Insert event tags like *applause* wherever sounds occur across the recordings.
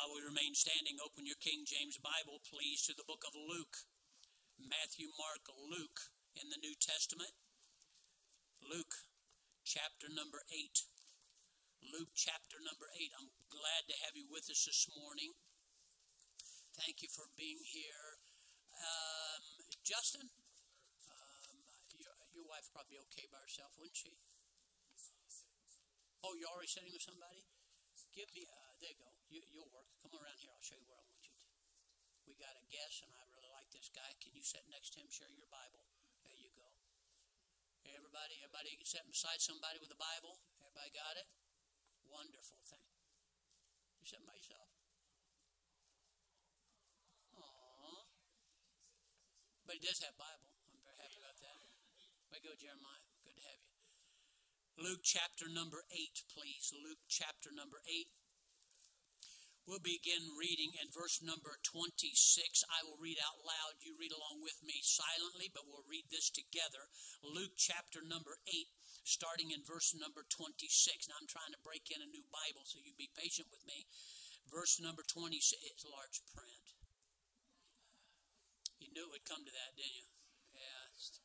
While we remain standing, open your King James Bible, please, to the book of Luke. Matthew, Mark, Luke in the New Testament. Luke chapter number 8. Luke chapter number 8. I'm glad to have you with us this morning. Thank you for being here. Um, Justin, um, your, your wife probably okay by herself, wouldn't she? Oh, you're already sitting with somebody? Give me, uh, there you go. You, you'll work. Come around here. I'll show you where I want you to. We got a guest, and I really like this guy. Can you sit next to him, share your Bible? There you go. Everybody, everybody sitting beside somebody with a Bible? Everybody got it? Wonderful thing. You sitting by yourself? Aww. But he does have Bible. I'm very happy about that. Way go, Jeremiah. Good to have you. Luke chapter number 8, please. Luke chapter number 8. We'll begin reading in verse number 26. I will read out loud. You read along with me silently, but we'll read this together. Luke chapter number 8, starting in verse number 26. Now I'm trying to break in a new Bible, so you be patient with me. Verse number 26. It's large print. You knew it would come to that, didn't you? Yes.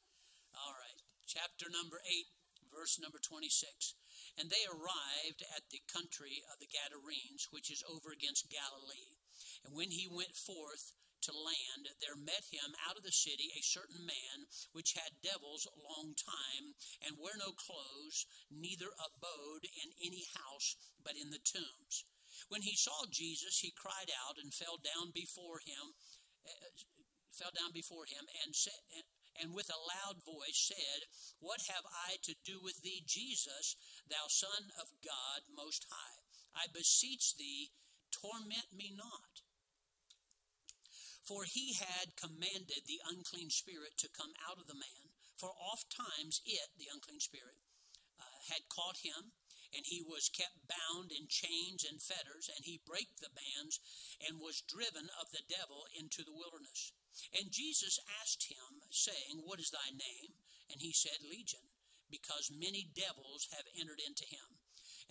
All right. Chapter number 8, verse number 26. And they arrived at the country of the Gadarenes, which is over against Galilee. And when he went forth to land, there met him out of the city a certain man which had devils a long time, and wear no clothes, neither abode in any house, but in the tombs. When he saw Jesus, he cried out and fell down before him, uh, fell down before him, and said, and with a loud voice said, What have I to do with thee, Jesus, thou Son of God Most High? I beseech thee, torment me not. For he had commanded the unclean spirit to come out of the man, for oft times it, the unclean spirit, uh, had caught him, and he was kept bound in chains and fetters, and he brake the bands, and was driven of the devil into the wilderness and Jesus asked him, saying, What is thy name? And he said, Legion, because many devils have entered into him.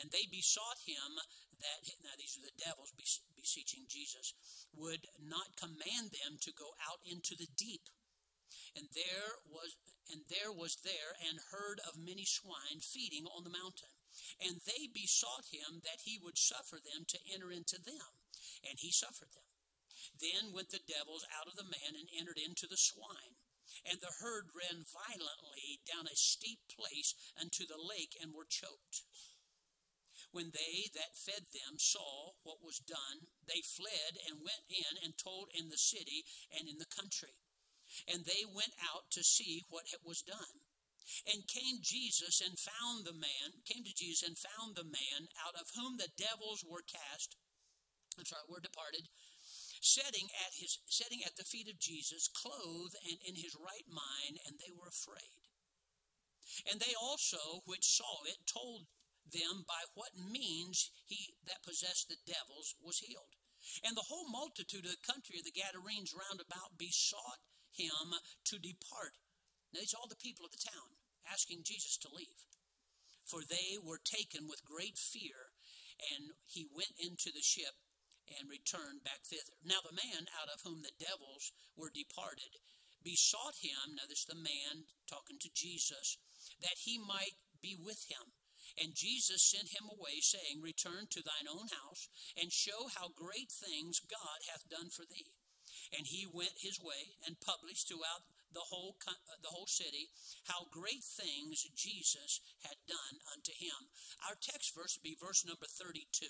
And they besought him that, now these are the devils beseeching Jesus, would not command them to go out into the deep. And there was and there was there an herd of many swine feeding on the mountain. And they besought him that he would suffer them to enter into them. And he suffered them. Then went the devils out of the man and entered into the swine. And the herd ran violently down a steep place unto the lake and were choked. When they that fed them saw what was done, they fled and went in and told in the city and in the country. And they went out to see what was done. And came Jesus and found the man, came to Jesus and found the man out of whom the devils were cast, I'm sorry, were departed, sitting at his sitting at the feet of Jesus, clothed and in his right mind, and they were afraid. And they also, which saw it, told them by what means he that possessed the devils was healed. And the whole multitude of the country of the Gadarenes round about besought him to depart. Now, these all the people of the town asking Jesus to leave. For they were taken with great fear, and he went into the ship and returned back thither. Now the man out of whom the devils were departed besought him, now this is the man talking to Jesus, that he might be with him. And Jesus sent him away, saying, Return to thine own house, and show how great things God hath done for thee. And he went his way and published throughout the whole uh, the whole city how great things Jesus had done unto him. Our text verse be verse number 32.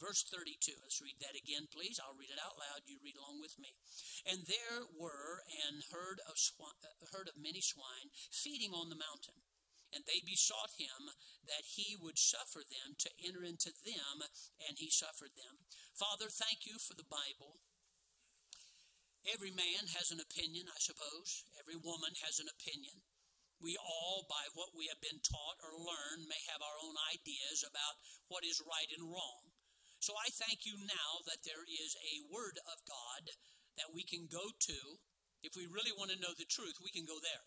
Verse 32. Let's read that again, please. I'll read it out loud. You read along with me. And there were an herd of, sw- uh, herd of many swine feeding on the mountain. And they besought him that he would suffer them to enter into them, and he suffered them. Father, thank you for the Bible. Every man has an opinion, I suppose. Every woman has an opinion. We all, by what we have been taught or learned, may have our own ideas about what is right and wrong. So I thank you now that there is a Word of God that we can go to. If we really want to know the truth, we can go there.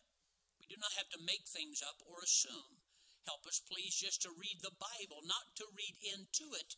We do not have to make things up or assume. Help us, please, just to read the Bible, not to read into it,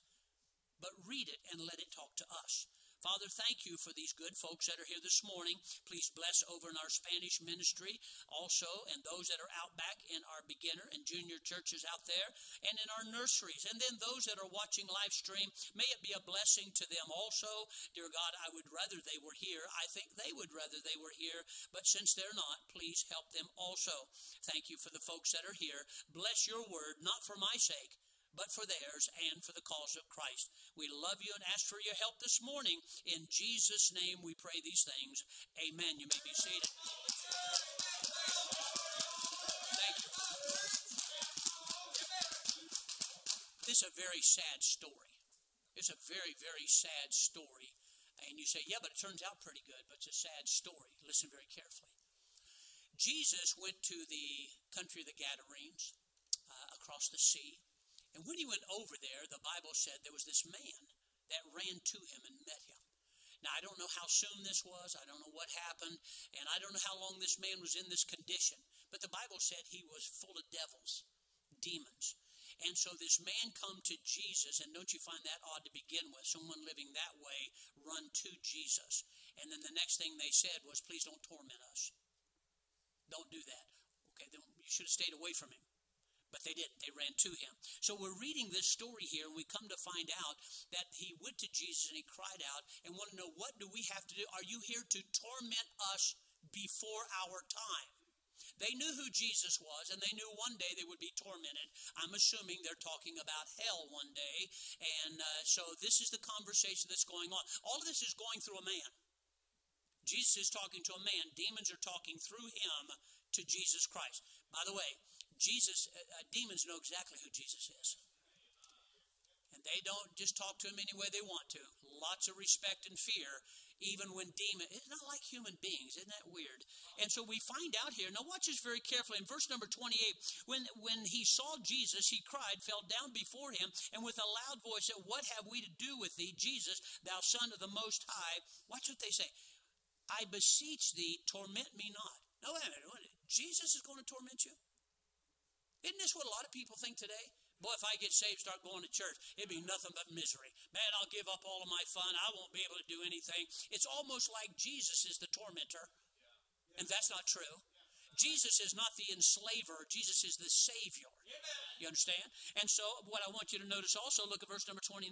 but read it and let it talk to us. Father, thank you for these good folks that are here this morning. Please bless over in our Spanish ministry also, and those that are out back in our beginner and junior churches out there, and in our nurseries. And then those that are watching live stream, may it be a blessing to them also. Dear God, I would rather they were here. I think they would rather they were here, but since they're not, please help them also. Thank you for the folks that are here. Bless your word, not for my sake but for theirs and for the cause of Christ. We love you and ask for your help this morning. In Jesus' name we pray these things. Amen. You may be seated. This is a very sad story. It's a very, very sad story. And you say, yeah, but it turns out pretty good, but it's a sad story. Listen very carefully. Jesus went to the country of the Gadarenes uh, across the sea. And when he went over there, the Bible said there was this man that ran to him and met him. Now, I don't know how soon this was. I don't know what happened. And I don't know how long this man was in this condition. But the Bible said he was full of devils, demons. And so this man come to Jesus, and don't you find that odd to begin with? Someone living that way run to Jesus. And then the next thing they said was, please don't torment us. Don't do that. Okay, then you should have stayed away from him. But they didn't. They ran to him. So we're reading this story here, and we come to find out that he went to Jesus and he cried out and want to know what do we have to do? Are you here to torment us before our time? They knew who Jesus was, and they knew one day they would be tormented. I'm assuming they're talking about hell one day. And uh, so this is the conversation that's going on. All of this is going through a man. Jesus is talking to a man. Demons are talking through him to Jesus Christ. By the way, Jesus, uh, uh, demons know exactly who Jesus is. And they don't just talk to him any way they want to. Lots of respect and fear, even when demon. It's not like human beings. Isn't that weird? And so we find out here. Now, watch this very carefully. In verse number 28, when, when he saw Jesus, he cried, fell down before him, and with a loud voice said, What have we to do with thee, Jesus, thou Son of the Most High? Watch what they say. I beseech thee, torment me not. No, wait a minute. Jesus is going to torment you? Isn't this what a lot of people think today? Boy, if I get saved, start going to church, it'd be nothing but misery. Man, I'll give up all of my fun. I won't be able to do anything. It's almost like Jesus is the tormentor. And that's not true. Jesus is not the enslaver, Jesus is the Savior. You understand? And so, what I want you to notice also, look at verse number 29.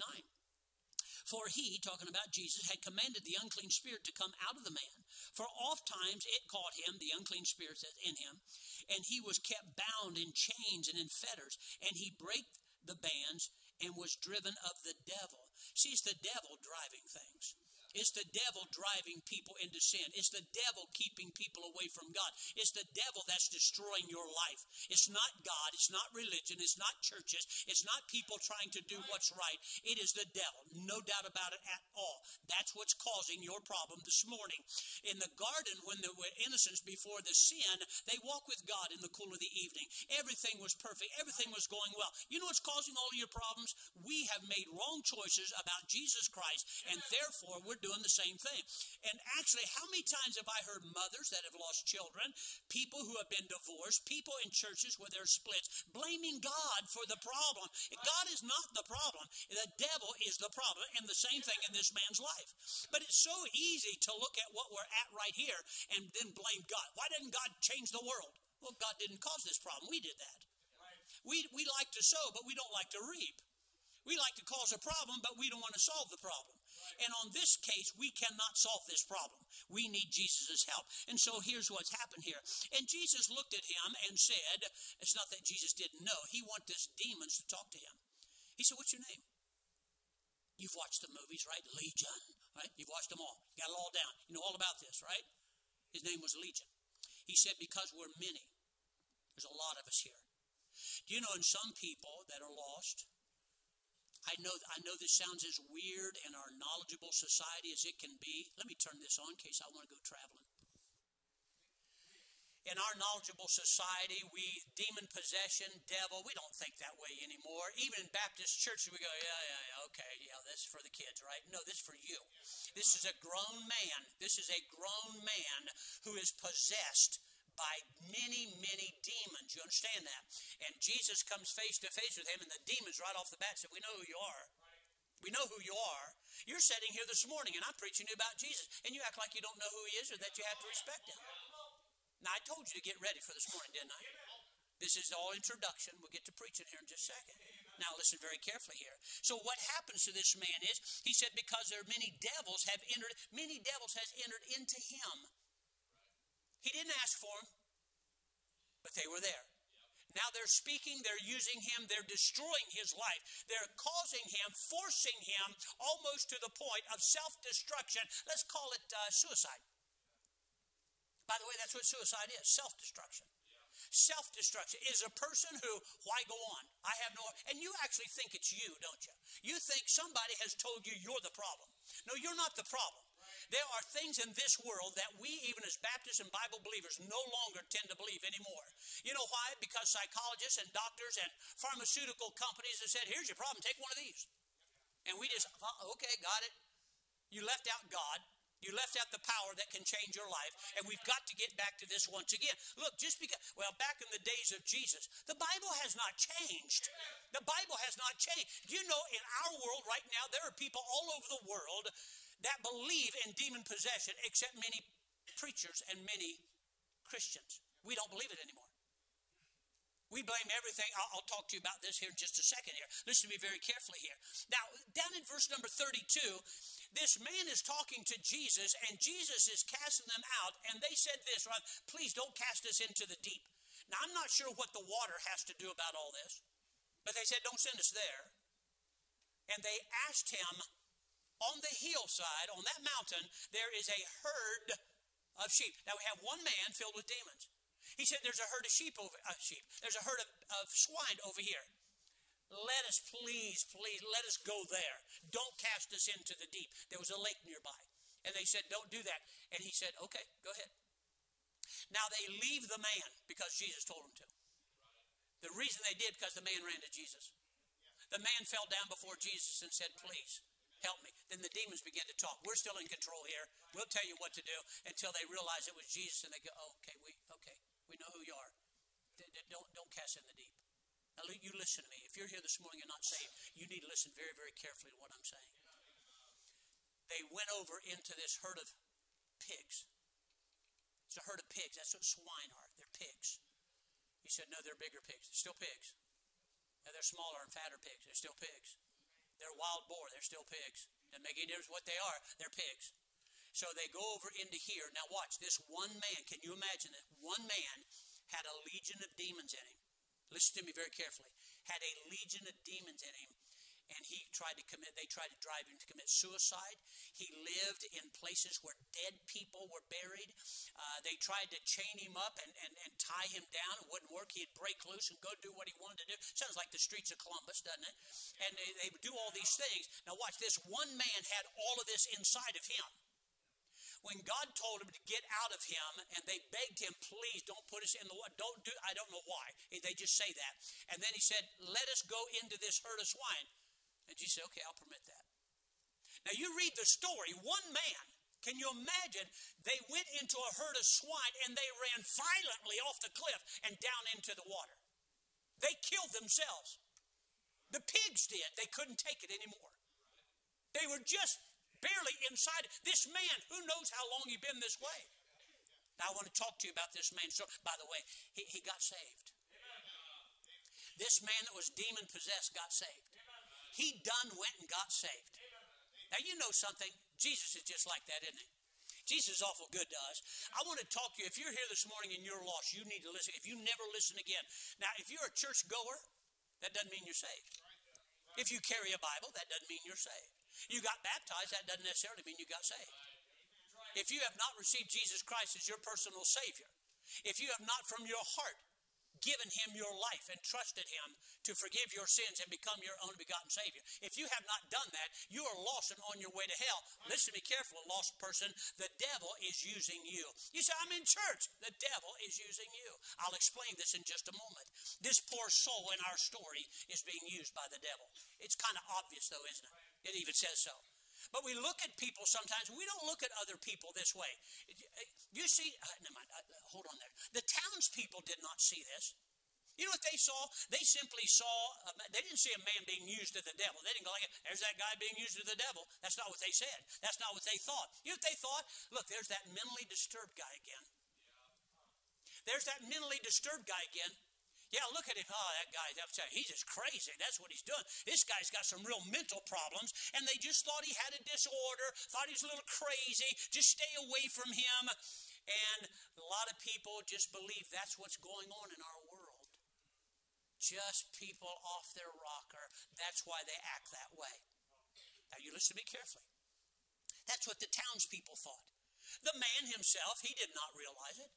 For he, talking about Jesus, had commanded the unclean spirit to come out of the man. For oft times it caught him, the unclean spirit in him, and he was kept bound in chains and in fetters, and he brake the bands and was driven of the devil. See, it's the devil driving things. It's the devil driving people into sin. It's the devil keeping people away from God. It's the devil that's destroying your life. It's not God. It's not religion. It's not churches. It's not people trying to do what's right. It is the devil. No doubt about it at all. That's what's causing your problem this morning. In the garden, when there were innocents before the sin, they walked with God in the cool of the evening. Everything was perfect. Everything was going well. You know what's causing all your problems? We have made wrong choices about Jesus Christ, and therefore we're doing the same thing. And actually, how many times have I heard mothers that have lost children, people who have been divorced, people in churches where there's splits, blaming God for the problem? God is not the problem. The devil is the problem. And the same thing in this man's life. But it's so easy to look at what we're at right here and then blame God. Why didn't God change the world? Well, God didn't cause this problem. We did that. We, we like to sow, but we don't like to reap. We like to cause a problem, but we don't want to solve the problem. And on this case, we cannot solve this problem. We need Jesus' help. And so here's what's happened here. And Jesus looked at him and said, It's not that Jesus didn't know, he wanted these demons to talk to him. He said, What's your name? You've watched the movies, right? Legion, right? You've watched them all. You got it all down. You know all about this, right? His name was Legion. He said, Because we're many. There's a lot of us here. Do you know, in some people that are lost, I know, I know this sounds as weird in our knowledgeable society as it can be. Let me turn this on in case I want to go traveling. In our knowledgeable society, we demon possession, devil, we don't think that way anymore. Even in Baptist churches, we go, yeah, yeah, yeah, okay, yeah, this is for the kids, right? No, this is for you. This is a grown man. This is a grown man who is possessed by many, many demons. You understand that? And Jesus comes face to face with him, and the demons right off the bat said, We know who you are. We know who you are. You're sitting here this morning and I'm preaching to you about Jesus, and you act like you don't know who he is or that you have to respect him. Now, I told you to get ready for this morning, didn't I? This is all introduction. We'll get to preaching here in just a second. Now, listen very carefully here. So, what happens to this man is, he said, because there are many devils have entered, many devils has entered into him. He didn't ask for them, but they were there. Now they're speaking, they're using him, they're destroying his life. They're causing him, forcing him almost to the point of self destruction. Let's call it uh, suicide. By the way, that's what suicide is self destruction. Self destruction is a person who, why go on? I have no, and you actually think it's you, don't you? You think somebody has told you you're the problem. No, you're not the problem. There are things in this world that we, even as Baptists and Bible believers, no longer tend to believe anymore. You know why? Because psychologists and doctors and pharmaceutical companies have said, here's your problem, take one of these. And we just, uh, okay, got it. You left out God. You left out the power that can change your life. And we've got to get back to this once again. Look, just because, well, back in the days of Jesus, the Bible has not changed. The Bible has not changed. You know, in our world right now, there are people all over the world that believe in demon possession, except many preachers and many Christians. We don't believe it anymore. We blame everything. I'll, I'll, talk to you about this here in just a second here. Listen to me very carefully here. Now, down in verse number 32, this man is talking to Jesus, and Jesus is casting them out, and they said this, right? Please don't cast us into the deep. Now, I'm not sure what the water has to do about all this, but they said, don't send us there. And they asked him, on the hillside, on that mountain, there is a herd of sheep. Now we have one man filled with demons. He said, There's a herd of sheep over uh, sheep. There's a herd of, of swine over here. Let us please, please, let us go there. Don't cast us into the deep. There was a lake nearby. And they said, Don't do that. And he said, Okay, go ahead. Now they leave the man because Jesus told them to. The reason they did because the man ran to Jesus. The man fell down before Jesus and said, Please, help me. Then the demons begin to talk. We're still in control here. We'll tell you what to do until they realize it was Jesus and they go, oh, okay, we okay, we know who you are. Don't don't cast in the deep. Now you listen to me. If you're here this morning and not saved, you need to listen very, very carefully to what I'm saying. They went over into this herd of pigs. It's a herd of pigs. That's what swine are. They're pigs. He said, no, they're bigger pigs. They're still pigs. They're smaller and fatter pigs. They're still pigs. They're wild boar. They're still pigs. Doesn't make any difference what they are. They're pigs. So they go over into here. Now watch this one man. Can you imagine that one man had a legion of demons in him? Listen to me very carefully. Had a legion of demons in him and he tried to commit, they tried to drive him to commit suicide. He lived in places where dead people were buried. Uh, they tried to chain him up and, and, and tie him down. It wouldn't work. He'd break loose and go do what he wanted to do. Sounds like the streets of Columbus, doesn't it? And they, they would do all these things. Now, watch this. One man had all of this inside of him when God told him to get out of him and they begged him, please don't put us in the water. Don't do, I don't know why. They just say that. And then he said, let us go into this herd of swine. And Jesus said, okay, I'll permit that. Now you read the story, one man, can you imagine? They went into a herd of swine and they ran violently off the cliff and down into the water. They killed themselves. The pigs did. They couldn't take it anymore. They were just barely inside. This man, who knows how long he'd been this way? Now, I want to talk to you about this man. So, by the way, he, he got saved. This man that was demon possessed got saved. He done went and got saved. Now, you know something. Jesus is just like that, isn't he? Jesus is awful good to us. I want to talk to you. If you're here this morning and you're lost, you need to listen. If you never listen again. Now, if you're a church goer, that doesn't mean you're saved. If you carry a Bible, that doesn't mean you're saved. You got baptized, that doesn't necessarily mean you got saved. If you have not received Jesus Christ as your personal Savior, if you have not from your heart given him your life and trusted him to forgive your sins and become your own begotten Savior. If you have not done that, you are lost and on your way to hell. Listen to me careful, lost person. The devil is using you. You say, I'm in church. The devil is using you. I'll explain this in just a moment. This poor soul in our story is being used by the devil. It's kind of obvious, though, isn't it? It even says so. But we look at people sometimes, we don't look at other people this way. You see, uh, mind, uh, hold on there. The townspeople did not see this. You know what they saw? They simply saw, a, they didn't see a man being used to the devil. They didn't go like, there's that guy being used to the devil. That's not what they said. That's not what they thought. You know what they thought? Look, there's that mentally disturbed guy again. There's that mentally disturbed guy again. Yeah, look at him. Oh, that upset. He's just crazy. That's what he's doing. This guy's got some real mental problems, and they just thought he had a disorder, thought he was a little crazy. Just stay away from him. And a lot of people just believe that's what's going on in our world. Just people off their rocker. That's why they act that way. Now, you listen to me carefully. That's what the townspeople thought. The man himself, he did not realize it.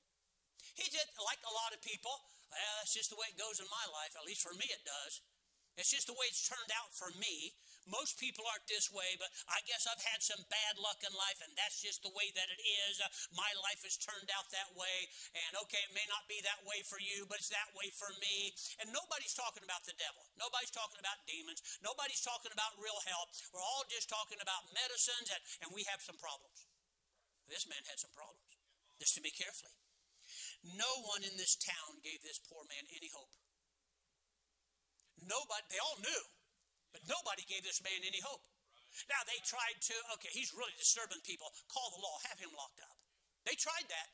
He did, like a lot of people, well, that's just the way it goes in my life. At least for me, it does. It's just the way it's turned out for me. Most people aren't this way, but I guess I've had some bad luck in life, and that's just the way that it is. Uh, my life has turned out that way, and okay, it may not be that way for you, but it's that way for me. And nobody's talking about the devil. Nobody's talking about demons. Nobody's talking about real help. We're all just talking about medicines, and, and we have some problems. This man had some problems. Listen to me carefully. No one in this town gave this poor man any hope. Nobody, they all knew, but nobody gave this man any hope. Now they tried to, okay, he's really disturbing people. Call the law, have him locked up. They tried that.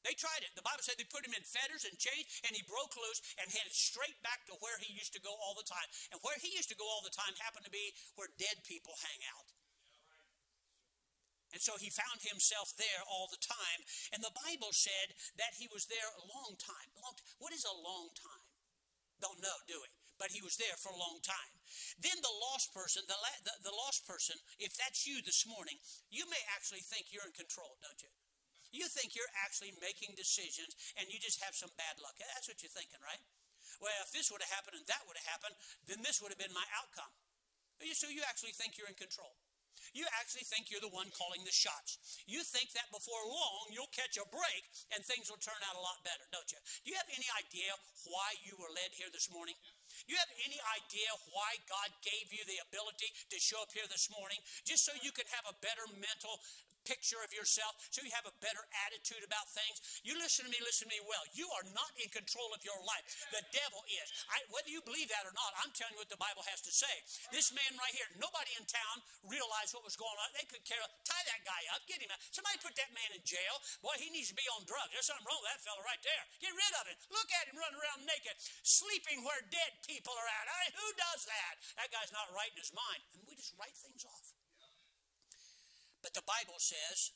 They tried it. The Bible said they put him in fetters and chains, and he broke loose and headed straight back to where he used to go all the time. And where he used to go all the time happened to be where dead people hang out. And so he found himself there all the time. And the Bible said that he was there a long time. Long What is a long time? Don't know, do we? But he was there for a long time. Then the lost person, the, the, the lost person, if that's you this morning, you may actually think you're in control, don't you? You think you're actually making decisions and you just have some bad luck. That's what you're thinking, right? Well, if this would have happened and that would have happened, then this would have been my outcome. So you actually think you're in control. You actually think you're the one calling the shots. You think that before long you'll catch a break and things will turn out a lot better, don't you? Do you have any idea why you were led here this morning? You have any idea why God gave you the ability to show up here this morning? Just so you can have a better mental picture of yourself, so you have a better attitude about things. You listen to me, listen to me well. You are not in control of your life. The devil is. I, whether you believe that or not, I'm telling you what the Bible has to say. This man right here, nobody in town realized what was going on. They could care. Tie that guy up, get him out. Somebody put that man in jail. Boy, he needs to be on drugs. There's something wrong with that fella right there. Get rid of him. Look at him running around naked, sleeping where dead people are at. I who does that? That guy's not right in his mind. And we just write things off. But the Bible says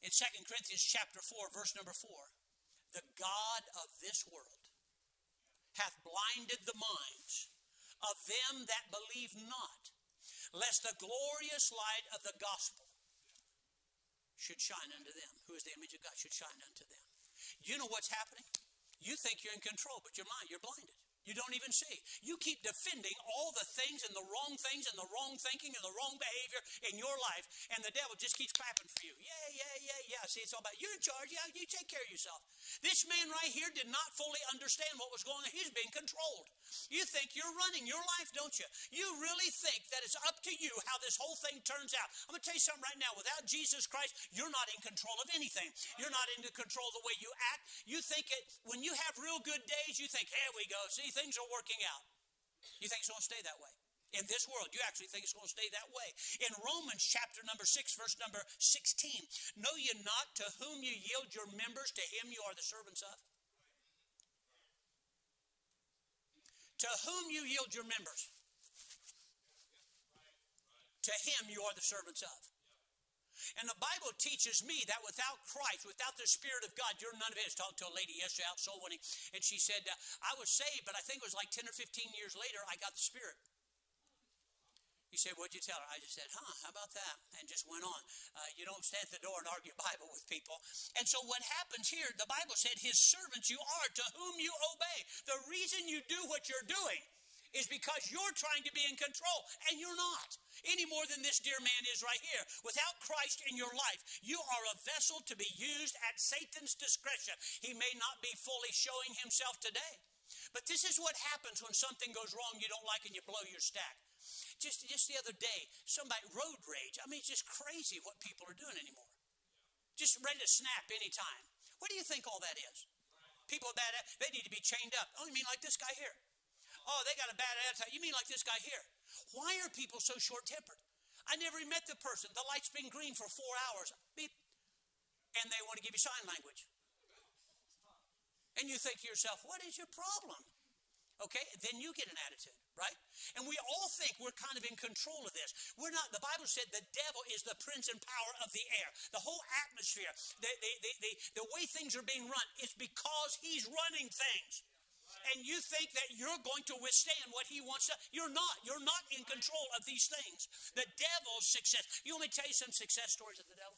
in 2 Corinthians chapter 4, verse number 4, the God of this world hath blinded the minds of them that believe not, lest the glorious light of the gospel should shine unto them, who is the image of God, should shine unto them. You know what's happening? You think you're in control, but your mind, you're blinded. You don't even see. You keep defending all the things and the wrong things and the wrong thinking and the wrong behavior in your life, and the devil just keeps clapping for you. Yeah, yeah, yeah, yeah. See, it's all about you're in charge. Yeah, you take care of yourself. This man right here did not fully understand what was going on. He's being controlled. You think you're running your life, don't you? You really think that it's up to you how this whole thing turns out. I'm going to tell you something right now. Without Jesus Christ, you're not in control of anything. You're not in control of the way you act. You think it when you have real good days, you think, here we go. See, things are working out. You think it's going to stay that way. In this world, you actually think it's going to stay that way. In Romans chapter number 6, verse number 16, know ye not to whom you yield your members, to him you are the servants of? To whom you yield your members, to him you are the servants of. And the Bible teaches me that without Christ, without the Spirit of God, you're none of was talking to a lady yesterday out soul winning, and she said, uh, I was saved, but I think it was like 10 or 15 years later, I got the Spirit. You said, What'd you tell her? I just said, Huh, how about that? And just went on. Uh, you don't stand at the door and argue Bible with people. And so, what happens here, the Bible said, His servants you are to whom you obey. The reason you do what you're doing is because you're trying to be in control, and you're not any more than this dear man is right here. Without Christ in your life, you are a vessel to be used at Satan's discretion. He may not be fully showing himself today. But this is what happens when something goes wrong you don't like and you blow your stack. Just, just the other day, somebody road rage. I mean, it's just crazy what people are doing anymore. Just ready to snap anytime. What do you think all that is? people bad, they need to be chained up. Oh, you mean like this guy here? Oh, they got a bad attitude. You mean like this guy here? Why are people so short tempered? I never even met the person. The light's been green for four hours. Beep. And they want to give you sign language. And you think to yourself, what is your problem? Okay, then you get an attitude, right? And we all think we're kind of in control of this. We're not. The Bible said the devil is the prince and power of the air. The whole atmosphere, the, the, the, the way things are being run is because he's running things and you think that you're going to withstand what he wants to. You're not. You're not in control of these things. The devil's success. You want me to tell you some success stories of the devil?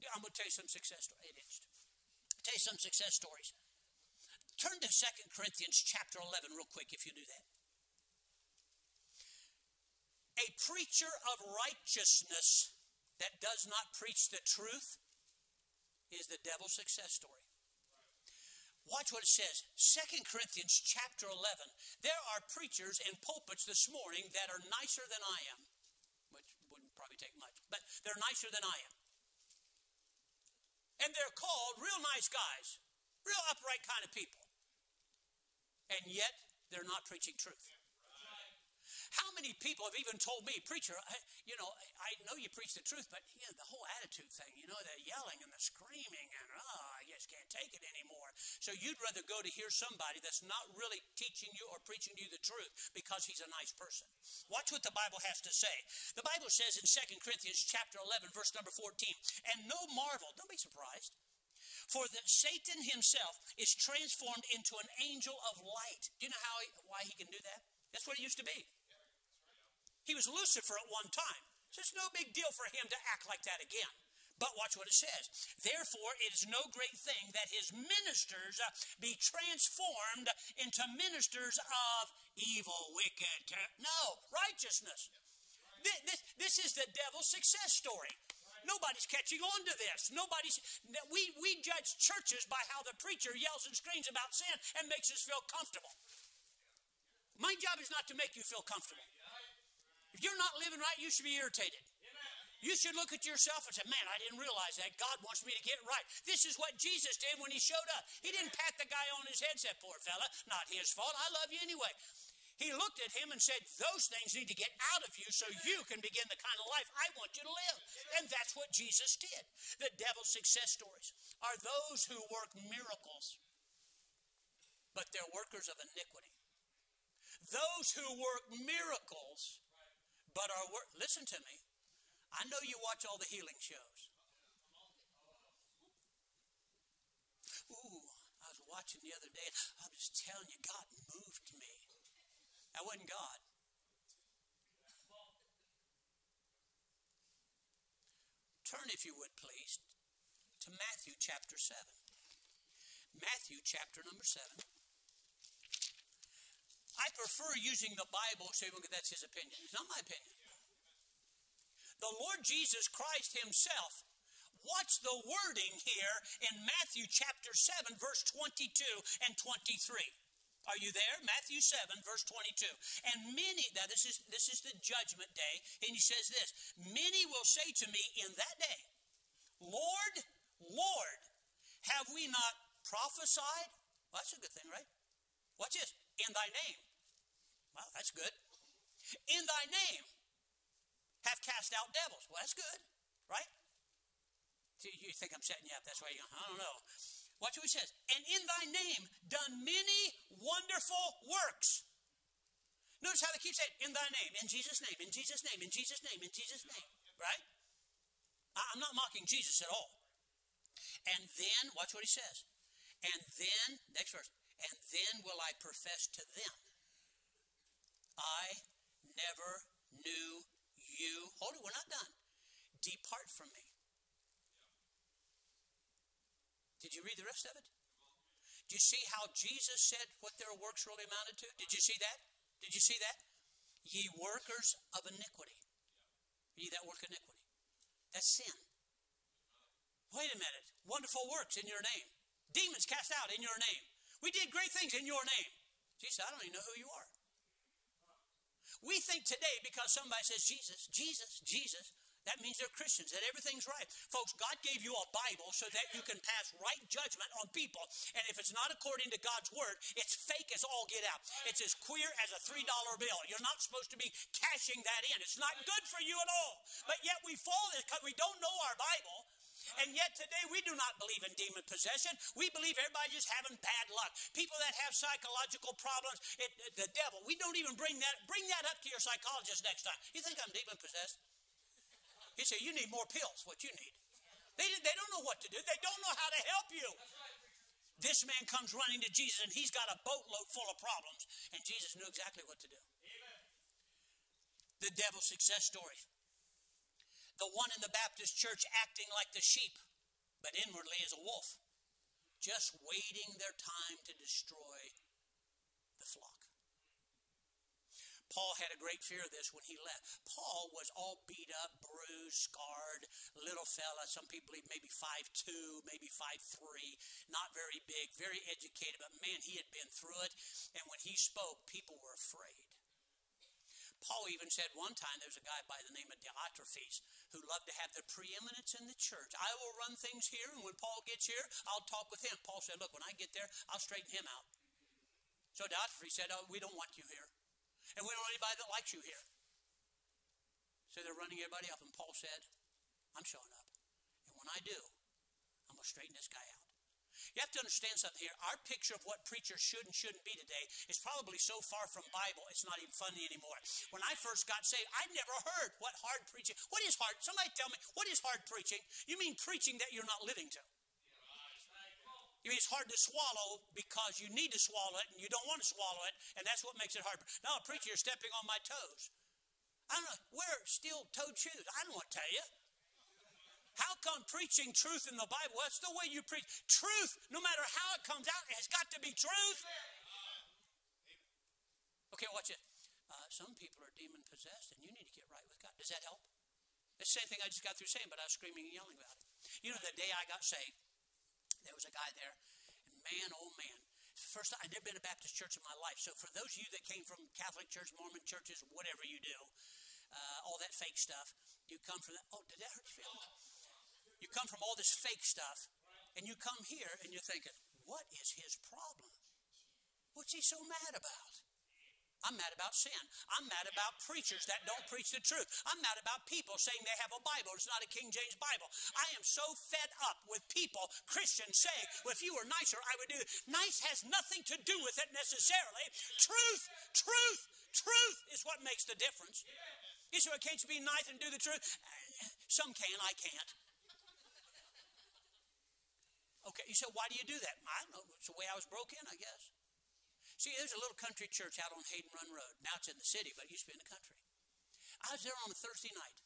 Yeah, I'm going to tell you some success stories. Tell you some success stories. Turn to 2 Corinthians chapter 11 real quick if you do that. A preacher of righteousness that does not preach the truth is the devil's success story. Watch what it says. 2 Corinthians chapter 11. There are preachers in pulpits this morning that are nicer than I am, which wouldn't probably take much, but they're nicer than I am. And they're called real nice guys, real upright kind of people. And yet, they're not preaching truth. How many people have even told me, preacher, I, you know, I know you preach the truth, but you know, the whole attitude thing, you know, the yelling and the screaming, and oh, I just can't take it anymore. So you'd rather go to hear somebody that's not really teaching you or preaching you the truth because he's a nice person. Watch what the Bible has to say. The Bible says in 2 Corinthians chapter 11, verse number 14, and no marvel, don't be surprised. For that Satan himself is transformed into an angel of light. Do you know how he, why he can do that? That's what he used to be. He was Lucifer at one time. So it's no big deal for him to act like that again. But watch what it says. Therefore, it is no great thing that his ministers uh, be transformed into ministers of evil, wicked, no, righteousness. This, this, this is the devil's success story. Nobody's catching on to this. Nobody's. We, we judge churches by how the preacher yells and screams about sin and makes us feel comfortable. My job is not to make you feel comfortable. If you're not living right, you should be irritated. You should look at yourself and say, Man, I didn't realize that. God wants me to get right. This is what Jesus did when he showed up. He didn't pat the guy on his head say, Poor fella, not his fault. I love you anyway. He looked at him and said, Those things need to get out of you so you can begin the kind of life I want you to live. And that's what Jesus did. The devil's success stories are those who work miracles, but they're workers of iniquity. Those who work miracles but our work, listen to me. I know you watch all the healing shows. Ooh, I was watching the other day. I'm just telling you, God moved me. That wasn't God. Turn, if you would please, to Matthew chapter 7. Matthew chapter number 7. I prefer using the Bible, so that's his opinion. It's not my opinion. The Lord Jesus Christ himself Watch the wording here in Matthew chapter 7, verse 22 and 23. Are you there? Matthew 7, verse 22. And many, now this is this is the judgment day, and he says this: Many will say to me in that day, Lord, Lord, have we not prophesied? Well, that's a good thing, right? Watch this. In thy name. Well, that's good. In thy name have cast out devils. Well, that's good, right? You think I'm setting you up. That's why you I don't know. Watch what he says. And in thy name done many wonderful works. Notice how they keep saying, in thy name, in Jesus' name, in Jesus' name, in Jesus' name, in Jesus' name. Right? I'm not mocking Jesus at all. And then, watch what he says. And then, next verse, and then will I profess to them, I never knew you. Hold it, we're not done. Depart from me. Did you read the rest of it? Do you see how Jesus said what their works really amounted to? Did you see that? Did you see that? Ye workers of iniquity. Ye that work iniquity. That's sin. Wait a minute. Wonderful works in your name. Demons cast out in your name. We did great things in your name. Jesus, I don't even know who you are. We think today because somebody says Jesus, Jesus, Jesus, That means they're Christians, that everything's right. Folks, God gave you a Bible so that you can pass right judgment on people. And if it's not according to God's word, it's fake as all get out. It's as queer as a $3 bill. You're not supposed to be cashing that in. It's not good for you at all. But yet we fall because we don't know our Bible. And yet today we do not believe in demon possession. We believe everybody just having bad luck. People that have psychological problems, it, the devil. We don't even bring that bring that up to your psychologist next time. You think I'm demon possessed? He said, You need more pills, what you need. They, they don't know what to do, they don't know how to help you. This man comes running to Jesus and he's got a boatload full of problems, and Jesus knew exactly what to do. The devil's success story the one in the Baptist church acting like the sheep, but inwardly is a wolf, just waiting their time to destroy the flock. Paul had a great fear of this when he left. Paul was all beat up, bruised, scarred, little fella. Some people believe maybe five two, maybe five three, not very big, very educated, but man, he had been through it. And when he spoke, people were afraid. Paul even said one time there's a guy by the name of Diotrephes who loved to have the preeminence in the church. I will run things here, and when Paul gets here, I'll talk with him. Paul said, Look, when I get there, I'll straighten him out. So Diotrephes said, Oh, we don't want you here. And we don't want anybody that likes you here. So they're running everybody off. And Paul said, I'm showing up. And when I do, I'm going to straighten this guy out. You have to understand something here. Our picture of what preachers should and shouldn't be today is probably so far from Bible, it's not even funny anymore. When I first got saved, I'd never heard what hard preaching. What is hard? Somebody tell me, what is hard preaching? You mean preaching that you're not living to. You mean it's hard to swallow because you need to swallow it and you don't want to swallow it, and that's what makes it hard. Now, preacher, you're stepping on my toes. I don't know. Wear steel toed shoes. I don't want to tell you. How come preaching truth in the Bible? That's the way you preach. Truth, no matter how it comes out, it has got to be truth. Okay, watch it. Uh, some people are demon possessed, and you need to get right with God. Does that help? The same thing I just got through saying, but I was screaming and yelling about it. You know, the day I got saved, there was a guy there, and man, oh man, first I'd never been to a Baptist church in my life. So for those of you that came from Catholic church, Mormon churches, whatever you do, uh, all that fake stuff, you come from that. Oh, did that hurt your feelings? You come from all this fake stuff, and you come here and you're thinking, what is his problem? What's he so mad about? I'm mad about sin. I'm mad about preachers that don't preach the truth. I'm mad about people saying they have a Bible. It's not a King James Bible. I am so fed up with people, Christians, saying, well, if you were nicer, I would do it. Nice has nothing to do with it necessarily. Truth, truth, truth is what makes the difference. You say, well, can't you be nice and do the truth? Some can, I can't. Okay, you said, why do you do that? I don't know. It's the way I was broke in, I guess. See, there's a little country church out on Hayden Run Road. Now it's in the city, but it used to be in the country. I was there on a Thursday night.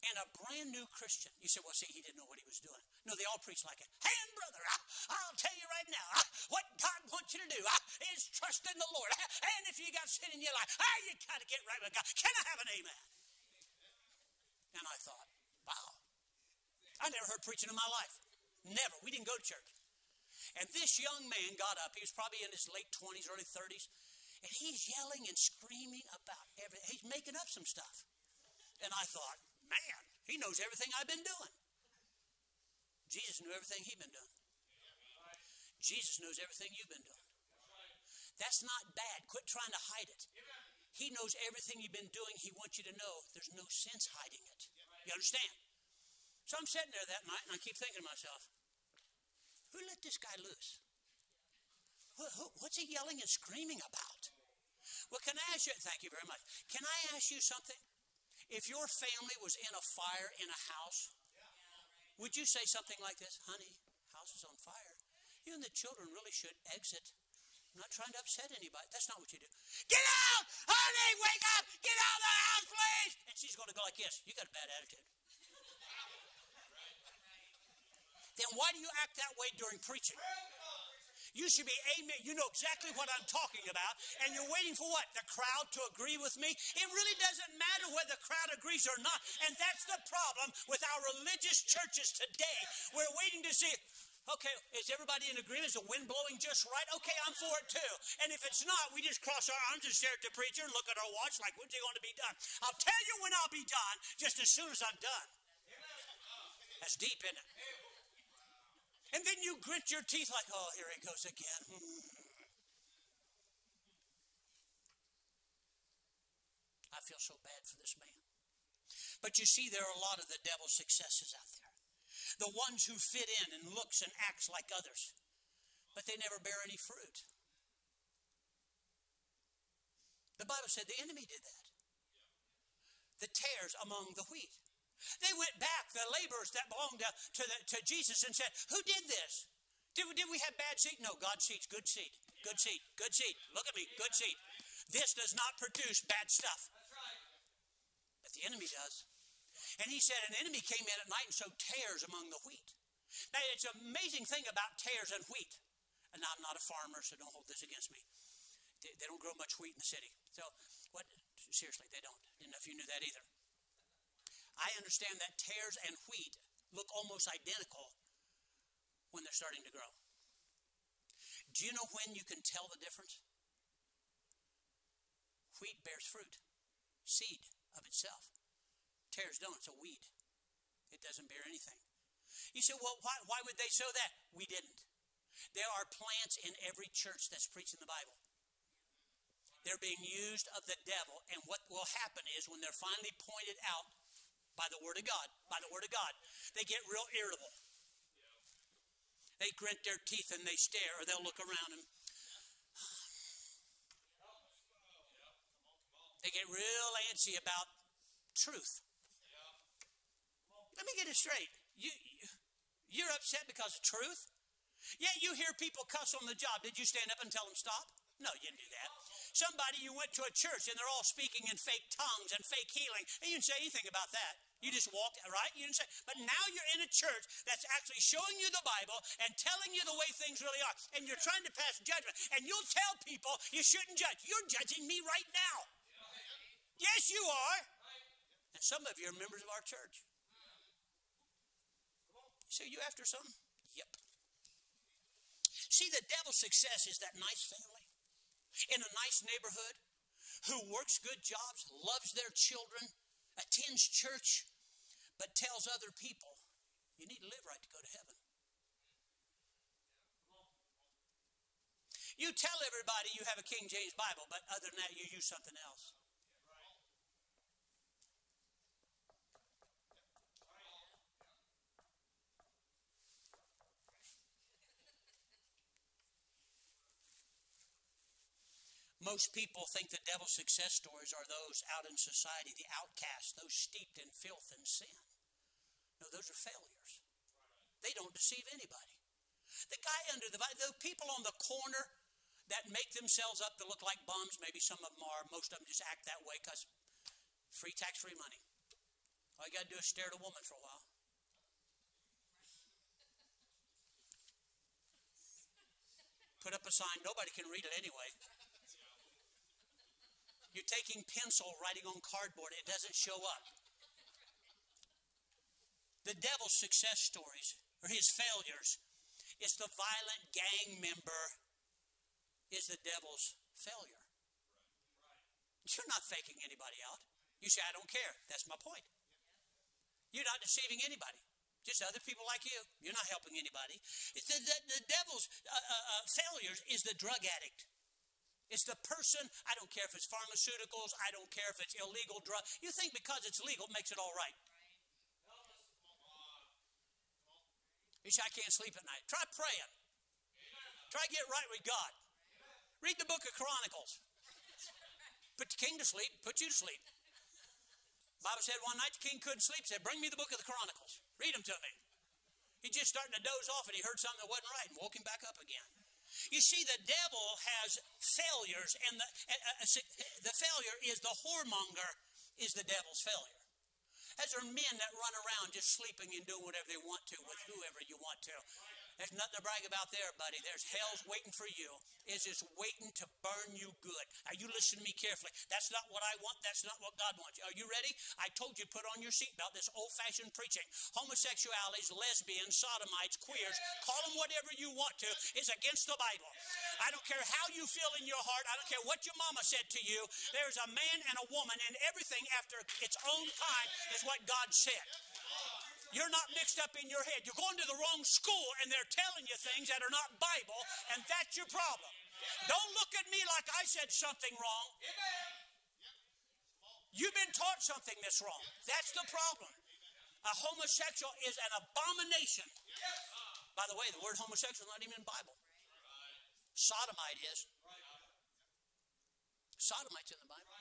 And a brand new Christian. You said, well, see, he didn't know what he was doing. No, they all preach like it. Hey, brother, I, will tell you right now I, what God wants you to do I, is trust in the Lord. and if you got sin in your life, ah, you got to get right with God. Can I have an amen? And I thought, wow, I never heard preaching in my life. Never. We didn't go to church. And this young man got up. He was probably in his late 20s, early 30s. And he's yelling and screaming about everything. He's making up some stuff. And I thought, man, he knows everything I've been doing. Jesus knew everything he'd been doing. Jesus knows everything you've been doing. That's not bad. Quit trying to hide it. He knows everything you've been doing. He wants you to know there's no sense hiding it. You understand? So I'm sitting there that night and I keep thinking to myself, who let this guy loose? What's he yelling and screaming about? Well, can I ask you, thank you very much. Can I ask you something? If your family was in a fire in a house, would you say something like this? Honey, house is on fire. You and the children really should exit. I'm not trying to upset anybody. That's not what you do. Get out! Honey, wake up! Get out of the house, please! And she's going to go like this. You got a bad attitude. Then why do you act that way during preaching? You should be amen. You know exactly what I'm talking about. And you're waiting for what? The crowd to agree with me? It really doesn't matter whether the crowd agrees or not. And that's the problem with our religious churches today. We're waiting to see, Okay, is everybody in agreement? Is the wind blowing just right? Okay, I'm for it too. And if it's not, we just cross our arms and stare at the preacher and look at our watch like, when's it going to be done? I'll tell you when I'll be done, just as soon as I'm done. That's deep, isn't it? And then you grit your teeth like, oh, here he goes again. I feel so bad for this man. But you see, there are a lot of the devil's successes out there the ones who fit in and looks and acts like others, but they never bear any fruit. The Bible said the enemy did that. The tares among the wheat. They went back, the laborers that belonged to, to, the, to Jesus, and said, Who did this? Did, did we have bad seed? No, God seeds good seed. Good seed. Good seed. Look at me. Good seed. This does not produce bad stuff. But the enemy does. And he said an enemy came in at night and sowed tares among the wheat. Now, it's an amazing thing about tares and wheat. And I'm not a farmer, so don't hold this against me. They, they don't grow much wheat in the city. So, what? Seriously, they don't. Didn't know if you knew that either. I understand that tares and wheat look almost identical when they're starting to grow. Do you know when you can tell the difference? Wheat bears fruit, seed of itself. Tares don't, it's a weed. It doesn't bear anything. You say, well, why, why would they sow that? We didn't. There are plants in every church that's preaching the Bible. They're being used of the devil, and what will happen is when they're finally pointed out by the Word of God, by the Word of God, they get real irritable. They grit their teeth and they stare, or they'll look around and *sighs* they get real antsy about truth. Let me get it straight. You, you're upset because of truth? Yeah, you hear people cuss on the job. Did you stand up and tell them stop? No, you didn't do that. Somebody you went to a church and they're all speaking in fake tongues and fake healing, and you didn't say anything about that. You just walked, right? You didn't say, but now you're in a church that's actually showing you the Bible and telling you the way things really are, and you're trying to pass judgment, and you'll tell people you shouldn't judge. You're judging me right now. Yes, you are. And some of you are members of our church. So you after some? Yep. See, the devil's success is that nice family in a nice neighborhood who works good jobs, loves their children, attends church, but tells other people, you need to live right to go to heaven. You tell everybody you have a King James Bible, but other than that, you use something else. Most people think the devil's success stories are those out in society, the outcasts, those steeped in filth and sin. No, those are failures. They don't deceive anybody. The guy under the the people on the corner that make themselves up to look like bums, maybe some of them are, most of them just act that way because free tax free money. All you got to do is stare at a woman for a while. Put up a sign, nobody can read it anyway. You're taking pencil, writing on cardboard, it doesn't show up. The devil's success stories, or his failures, is the violent gang member, is the devil's failure. You're not faking anybody out. You say, I don't care. That's my point. You're not deceiving anybody. Just other people like you. You're not helping anybody. It's the, the, the devil's uh, uh, uh failures is the drug addict. It's the person, I don't care if it's pharmaceuticals, I don't care if it's illegal drug. You think because it's legal makes it all right. You say, I can't sleep at night. Try praying. Try get right with God. Read the book of Chronicles. Put the king to sleep, put you to sleep. Bible said one night the king couldn't sleep, said, Bring me the book of the Chronicles. Read them to me. He just starting to doze off and he heard something that wasn't right and woke him back up again. You see, the devil has failures, and the, uh, uh the failure is the whoremonger, is the devil's failure. As are men that run around just sleeping and doing whatever they want to with whoever you want to. There's nothing to brag about there, buddy. There's hell's waiting for you. It's just waiting to burn you good. Are you listen to me carefully. That's not what I want. That's not what God wants. Are you ready? I told you put on your seatbelt this old fashioned preaching. Homosexualities, lesbians, sodomites, queers, call them whatever you want to, is against the Bible. I don't care how you feel in your heart. I don't care what your mama said to you. There's a man and a woman, and everything after its own time is what God said. You're not mixed up in your head. You're going to the wrong school and they're telling you things that are not Bible, and that's your problem. Don't look at me like I said something wrong. You've been taught something that's wrong. That's the problem. A homosexual is an abomination. By the way, the word homosexual is not even in the Bible. Sodomite is. Sodomite's in the Bible.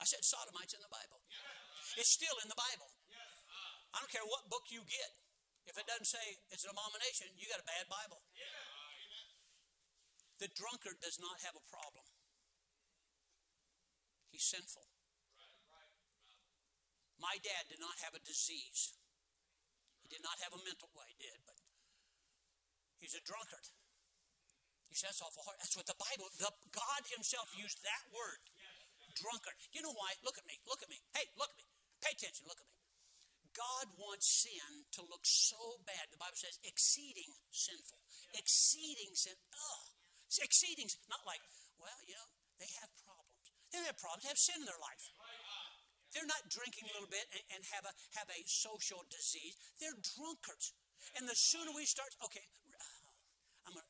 I said sodomite's in the Bible. It's still in the Bible. I don't care what book you get. If it doesn't say it's an abomination, you got a bad Bible. Uh, the drunkard does not have a problem. He's sinful. My dad did not have a disease. He did not have a mental way, he did, but he's a drunkard. He says that's awful hard. That's what the Bible, the, God Himself used that word. Drunkard. You know why? Look at me. Look at me. Hey, look at me. Pay attention. Look at me. God wants sin to look so bad. The Bible says exceeding sinful. Exceeding sin. Ugh. Exceeding. Not like, well, you know, they have problems. They have problems. They have sin in their life. They're not drinking a little bit and, and have a have a social disease. They're drunkards. And the sooner we start, okay, I'm gonna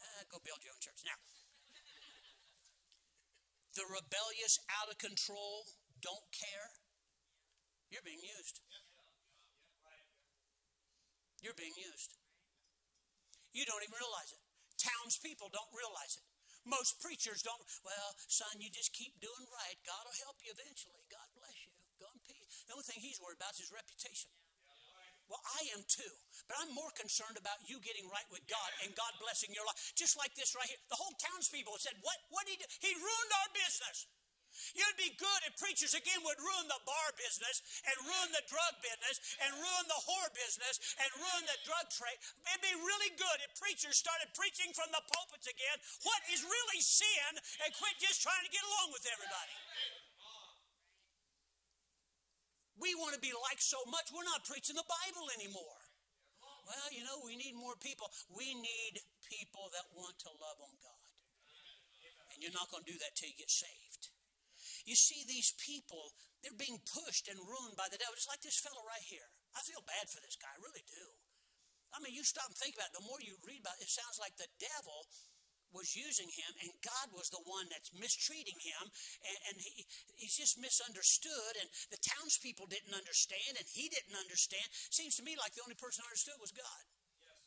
uh, go build your own church now. The rebellious, out of control, don't care you're being used. You're being used. You don't even realize it. Townspeople don't realize it. Most preachers don't. Well, son, you just keep doing right. God will help you eventually. God bless you. Go in peace. The only thing he's worried about is his reputation. Well, I am too. But I'm more concerned about you getting right with God and God blessing your life. Just like this right here. The whole townspeople said, What what did he do? He ruined our business. You'd be good if preachers again would ruin the bar business and ruin the drug business and ruin the whore business and ruin the drug trade. It'd be really good if preachers started preaching from the pulpits again what is really sin and quit just trying to get along with everybody. We want to be like so much, we're not preaching the Bible anymore. Well, you know, we need more people. We need people that want to love on God. And you're not going to do that till you get saved. You see, these people, they're being pushed and ruined by the devil, just like this fellow right here. I feel bad for this guy, I really do. I mean, you stop and think about it. The more you read about it, it sounds like the devil was using him and God was the one that's mistreating him and, and he, he's just misunderstood and the townspeople didn't understand and he didn't understand. Seems to me like the only person who understood was God. Yes.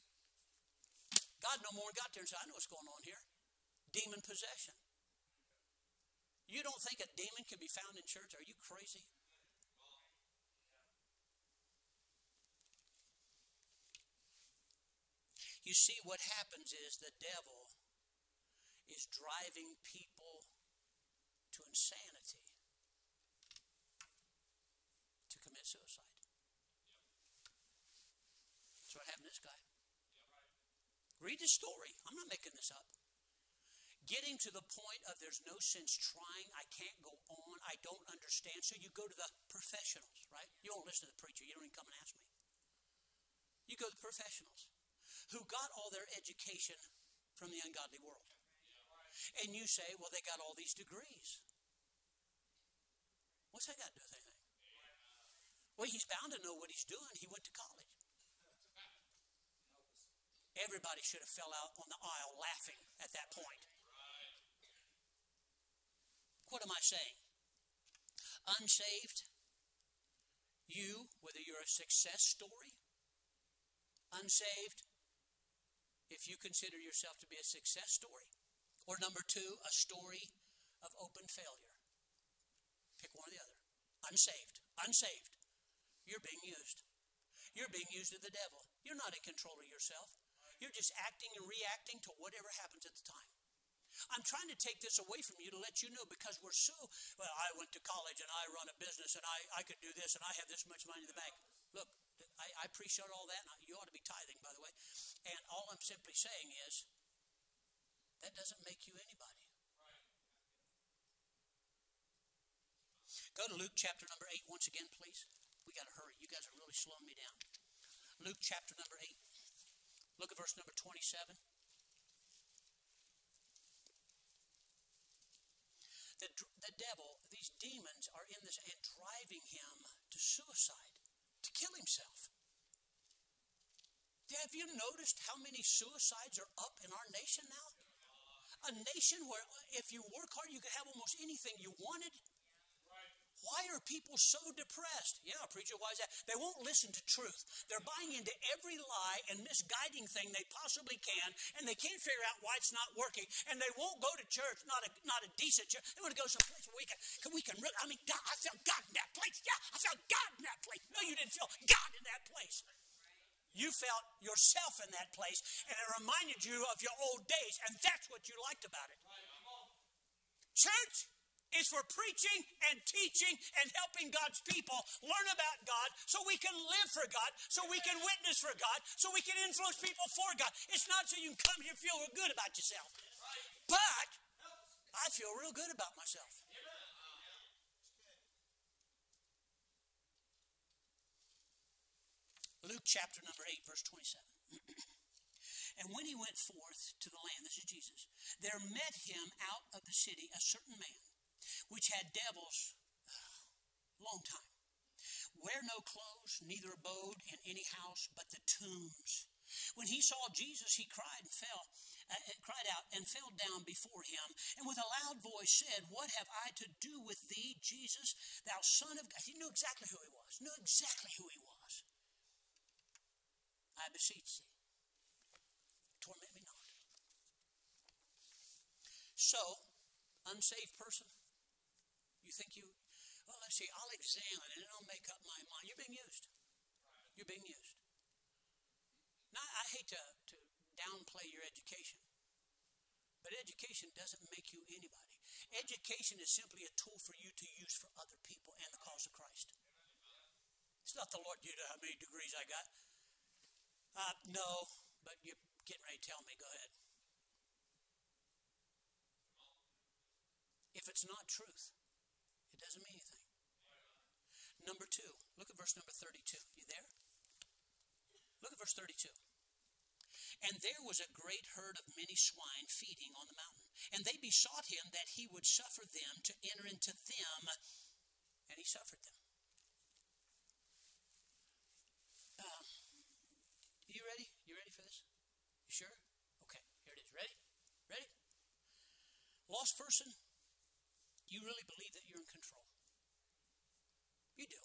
God no more got there and said, I know what's going on here. Demon possession. You don't think a demon can be found in church? Are you crazy? You see, what happens is the devil is driving people to insanity to commit suicide. That's what happened to this guy. Read the story. I'm not making this up getting to the point of there's no sense trying, I can't go on, I don't understand. So you go to the professionals, right? You don't listen to the preacher, you don't even come and ask me. You go to the professionals who got all their education from the ungodly world. And you say, well, they got all these degrees. What's that got to do with anything? Well, he's bound to know what he's doing. He went to college. Everybody should have fell out on the aisle laughing at that point. What am I saying? Unsaved, you, whether you're a success story, unsaved, if you consider yourself to be a success story, or number two, a story of open failure. Pick one or the other. Unsaved, unsaved, you're being used. You're being used of the devil. You're not in control of yourself. You're just acting and reacting to whatever happens at the time. I'm trying to take this away from you to let you know because we're so, well, I went to college and I run a business and I, I could do this and I have this much money in the bank. Look, I, I appreciate all that. you ought to be tithing, by the way. And all I'm simply saying is That doesn't make you anybody. Go to Luke chapter number 8 once again, please. We got to hurry. You guys are really slowing me down. Luke chapter number 8. Look at verse number 27. The, the devil, these demons are in this and driving him to suicide, to kill himself. Have you noticed how many suicides are up in our nation now? A nation where if you work hard, you could have almost anything you wanted. Why are people so depressed? Yeah, preacher, why is that? They won't listen to truth. They're buying into every lie and misguiding thing they possibly can, and they can't figure out why it's not working. And they won't go to church, not a not a decent church. They want to go someplace where we can, we can really. I mean, God, I felt God in that place. Yeah, I felt God in that place. No, you didn't feel God in that place. You felt yourself in that place, and it reminded you of your old days, and that's what you liked about it. Church, is for preaching and teaching and helping God's people learn about God so we can live for God, so we can witness for God, so we can influence people for God. It's not so you can come here and feel real good about yourself. But I feel real good about myself. Luke chapter number 8, verse 27. *clears throat* and when he went forth to the land, this is Jesus, there met him out of the city a certain man which had devils *sighs* long time. Wear no clothes, neither abode in any house but the tombs. When he saw Jesus, he cried and fell, uh, uh, cried out and fell down before him, and with a loud voice said, "What have I to do with thee, Jesus, thou Son of God?" He knew exactly who he was. Knew exactly who he was. I beseech thee, torment me not. So, unsaved person, you think you, well, let's see, I'll examine it and I'll make up my mind. You're being used. You're being used. Now, I hate to, to downplay your education, but education doesn't make you anybody. Education is simply a tool for you to use for other people and the cause of Christ. It's not the Lord, you know how many degrees I got. Uh, no, but you're getting ready to tell me. Go ahead. If it's not truth, it doesn't mean anything. Number two, look at verse number 32. You there? Look at verse 32. And there was a great herd of many swine feeding on the mountain. And they besought him that he would suffer them to enter into them. And he suffered them. Um, you ready? You ready for this? You sure? Okay, here it is. Ready? Ready? Lost person, you really believe that you're in control. You do.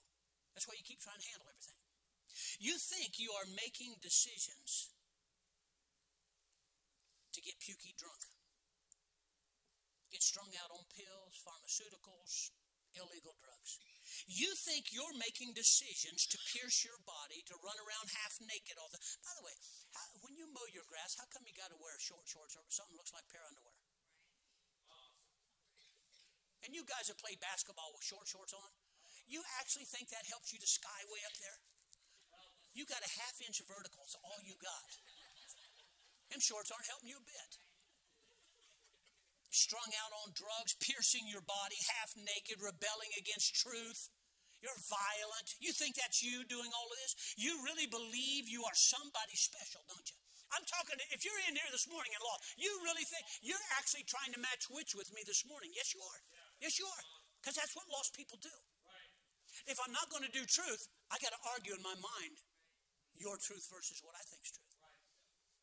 That's why you keep trying to handle everything. You think you are making decisions to get pukey drunk, get strung out on pills, pharmaceuticals, illegal drugs. You think you're making decisions to pierce your body, to run around half naked all the. By the way, how, when you mow your grass, how come you got to wear short shorts or something looks like pair underwear? And you guys that play basketball with short shorts on, you actually think that helps you to skyway up there? You got a half inch vertical, it's all you got. And shorts aren't helping you a bit. Strung out on drugs, piercing your body, half naked, rebelling against truth. You're violent. You think that's you doing all of this? You really believe you are somebody special, don't you? I'm talking to, if you're in here this morning in law, you really think you're actually trying to match wits with me this morning. Yes, you are. Yes, you are. Because that's what lost people do. If I'm not going to do truth, I got to argue in my mind your truth versus what I think is truth.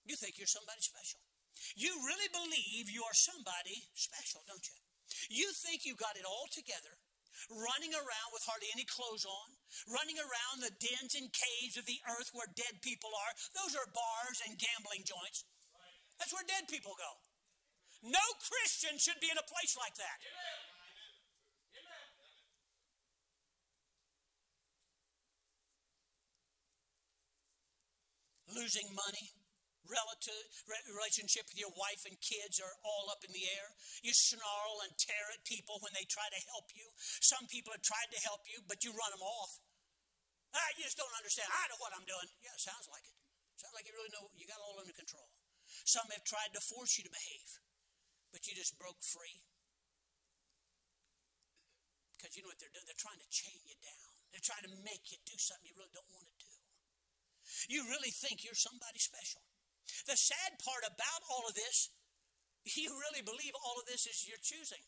You think you're somebody special. You really believe you are somebody special, don't you? You think you got it all together, running around with hardly any clothes on, running around the dens and caves of the earth where dead people are. Those are bars and gambling joints. That's where dead people go. No Christian should be in a place like that. Losing money, relative, relationship with your wife and kids are all up in the air. You snarl and tear at people when they try to help you. Some people have tried to help you, but you run them off. Ah, you just don't understand. I know what I'm doing. Yeah, sounds like it. Sounds like you really know you got it all under control. Some have tried to force you to behave. but you just broke free? Because you know what they're doing? They're trying to chain you down. They're trying to make you do something you really don't want to do. You really think you're somebody special. The sad part about all of this, *laughs* you really believe all of this is your choosing.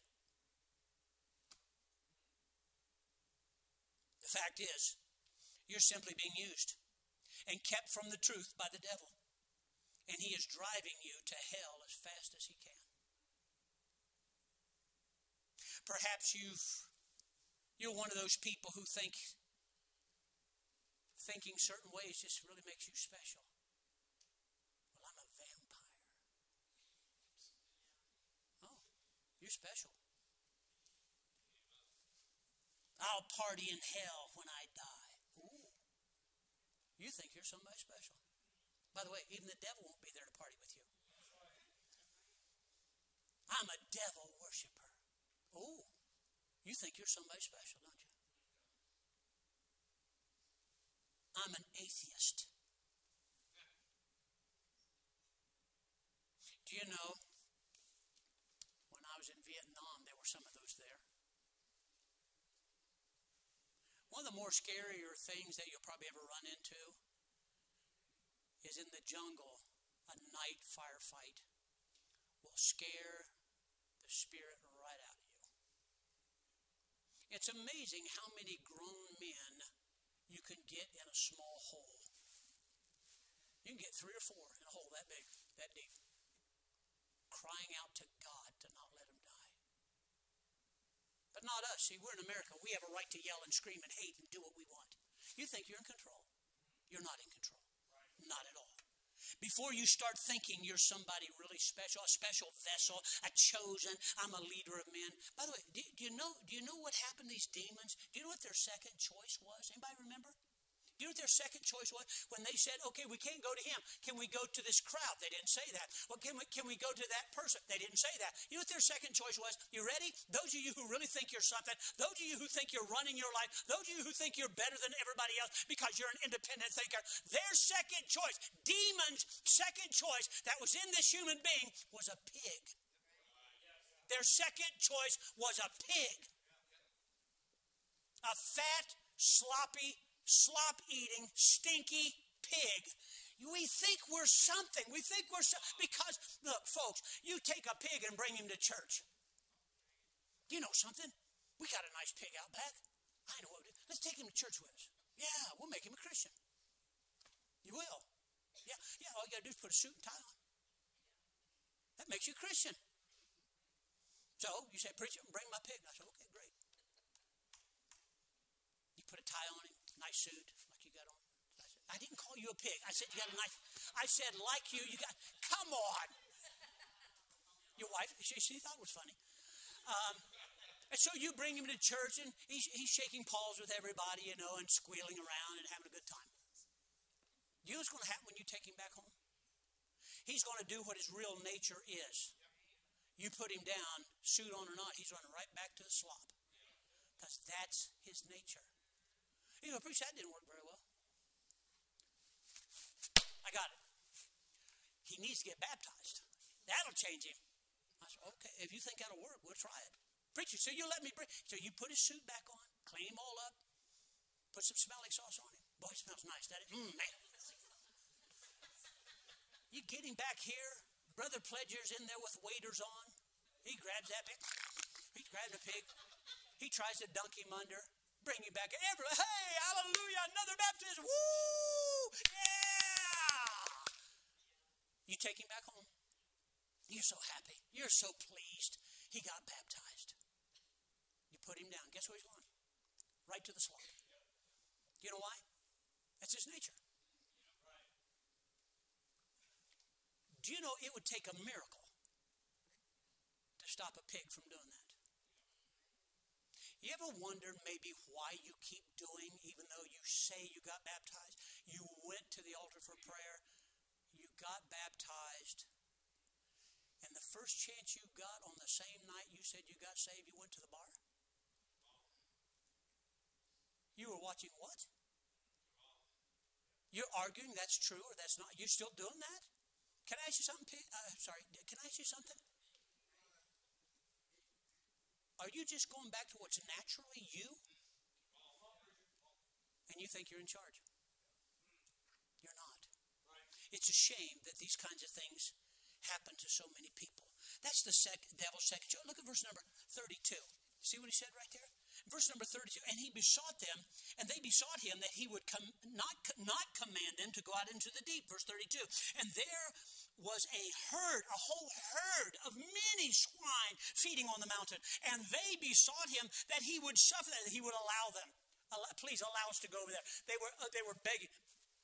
The fact is, you're simply being used and kept from the truth by the devil. And he is driving you to hell as fast as he can. Perhaps you've you're one of those people who think thinking certain ways just really makes you special. Well, I'm a vampire. Oh, you're special. I'll party in hell when I die. Ooh. You think you're somebody special. By the way, even the devil won't be there to party with you. I'm a devil worshiper. Oh, you think you're somebody special, don't you? I'm an atheist. Do you know, when I was in Vietnam, there were some of those there. One of the more scarier things that you'll probably ever run into is in the jungle, a night firefight will scare the spirit right out of you. it's amazing how many grown men you can get in a small hole. You can get three or four in a hole that big, that deep, crying out to God to not let them die. But not us. See, we're in America. We have a right to yell and scream and hate and do what we want. You think you're in control. You're not in control. Right. Not at all. Before you start thinking you're somebody really special, a special vessel, a chosen, I'm a leader of men. By the way, do, do you know do you know what happened to these demons? Do you know what their second choice was? Anybody remember? Do you know what their second choice was? When they said, okay, we can't go to him. Can we go to this crowd? They didn't say that. Well, can we, can we go to that person? They didn't say that. You know what their second choice was? You ready? Those of you who really think you're something, those of you who think you're running your life, those of you who think you're better than everybody else because you're an independent thinker, their second choice, demons' second choice that was in this human being was a pig. Their second choice was a pig. A fat, sloppy slop eating, stinky pig. We think we're something. We think we're so, because look, folks, you take a pig and bring him to church. You know something? We got a nice pig out back. I know what. Let's take him to church with us. Yeah, we'll make him a Christian. You will. Yeah, yeah. All you got to do is put a suit and tie on. That makes you a Christian. So you say, preach it and bring my pig. I said, okay, great. You put a tie on nice suit like you got on. I, said, I didn't call you a pig. I said, you got a nice, I said, like you, you got, come on. Your wife, she, she thought it was funny. Um, and so you bring him to church and he's, he's shaking paws with everybody, you know, and squealing around and having a good time. You know what's going to happen when you take him back home? He's going to do what his real nature is. You put him down, suit on or not, he's running right back to the slop. Because that's his nature. You know, preach that didn't work very well. I got it. He needs to get baptized. That'll change him. I said, okay, if you think that'll work, we'll try it. Preacher, so you let me bring. So you put his suit back on, clean him all up, put some smelling sauce on him. Boy, it smells nice, doesn't it? Mm, man. You get him back here. Brother Pledger's in there with waders on. He grabs that pig. He grabs a pig. He tries to dunk him under bring you back. Everybody, hey, hallelujah, another baptism. Woo! Yeah! You take him back home. You're so happy. You're so pleased. He got baptized. You put him down. Guess where he's going? Right to the slaughter. You know why? That's his nature. Do you know it would take a miracle to stop a pig from doing that? You ever wondered maybe why you keep doing, even though you say you got baptized? You went to the altar for prayer, you got baptized, and the first chance you got on the same night you said you got saved, you went to the bar? You were watching what? You're arguing that's true or that's not. You're still doing that? Can I ask you something? Uh, sorry, can I ask you something? Are you just going back to what's naturally you? And you think you're in charge? You're not. It's a shame that these kinds of things happen to so many people. That's the sec- devil's second choice. Look at verse number 32. See what he said right there? Verse number 32. And he besought them, and they besought him that he would com- not, not command them to go out into the deep. Verse 32. And there was a herd, a whole herd of many swine feeding on the mountain. And they besought him that he would suffer that, he would allow them. Please allow us to go over there. They were, uh, they were begging,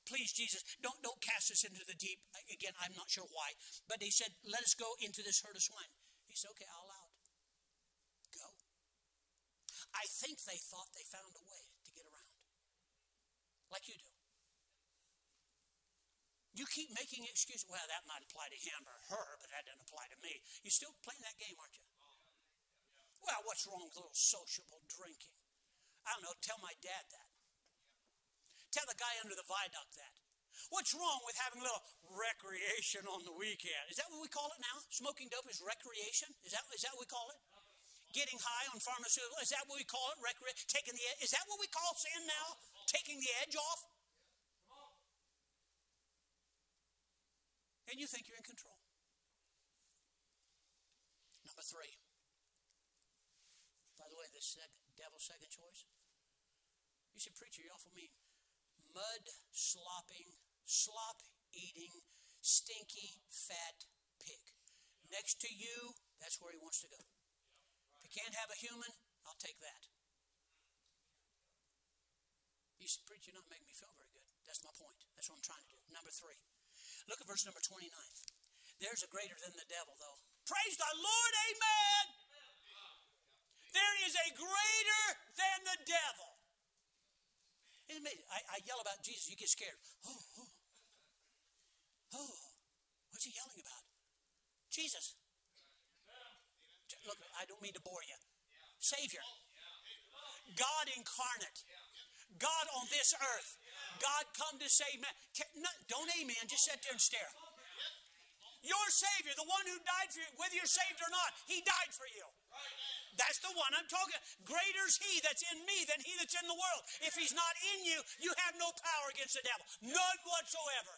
please jesus don't don't cast us into the deep again i'm not sure why but he said let us go into this herd of swine he said okay i'll allow it go i think they thought they found a way to get around like you do you keep making excuses well that might apply to him or her but that doesn't apply to me you're still playing that game aren't you well what's wrong with a little sociable drinking i don't know tell my dad that Tell the guy under the viaduct that. What's wrong with having a little recreation on the weekend? Is that what we call it now? Smoking dope is recreation? Is that, is that what we call it? Getting high on pharmaceuticals? Is that what we call it? Recre- taking the Is that what we call sin now? Taking the edge off? And you think you're in control. Number three. By the way, the second, devil's second choice. You said, Preacher, you're awful mean mud slopping, slop eating, stinky, fat pig. Next to you, that's where he wants to go. If he can't have a human, I'll take that. You said, Preach, you're not making me feel very good. That's my point. That's what I'm trying to do. Number three. Look at verse number 29. There's a greater than the devil, though. Praise the Lord, amen. There is a greater than the devil. It's. I, I yell about Jesus, you get scared. Oh, oh. Oh, what's he yelling about? Jesus. Look, I don't mean to bore you. Savior. God incarnate. God on this earth. God come to save man. Don't amen. Just sit there and stare. Your Savior, the one who died for you, whether you're saved or not, He died for you. That's the one I'm talking. Greater is he that's in me than he that's in the world. If he's not in you, you have no power against the devil. None whatsoever.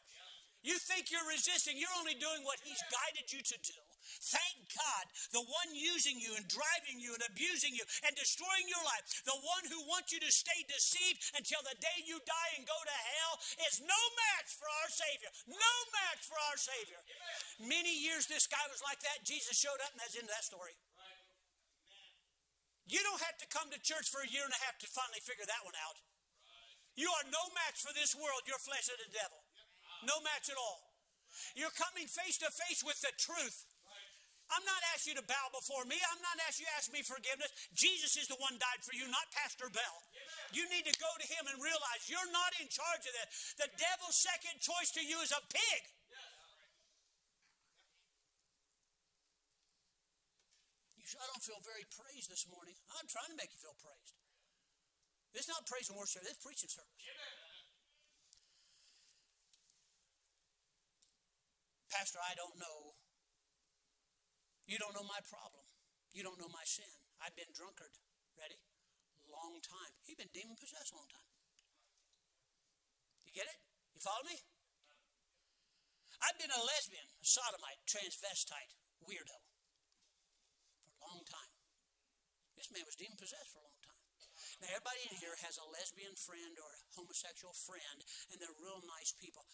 You think you're resisting, you're only doing what he's guided you to do. Thank God, the one using you and driving you and abusing you and destroying your life, the one who wants you to stay deceived until the day you die and go to hell, is no match for our Savior. No match for our Savior. Many years this guy was like that. Jesus showed up, and that's into that story. You don't have to come to church for a year and a half to finally figure that one out. You are no match for this world, your flesh and the devil. No match at all. You're coming face to face with the truth. I'm not asking you to bow before me. I'm not asking you to ask me forgiveness. Jesus is the one died for you, not Pastor Bell. You need to go to him and realize you're not in charge of that. The devil's second choice to you is a pig. I don't feel very praised this morning. I'm trying to make you feel praised. It's not praise and worship, it's preaching service. Pastor, I don't know. You don't know my problem. You don't know my sin. I've been drunkard. Ready? Long time. You've been demon possessed long time. You get it? You follow me? I've been a lesbian, a sodomite, transvestite, weirdo for a long time. This man was demon possessed for a long time. Now, everybody in here has a lesbian friend or a homosexual friend, and they're real nice people.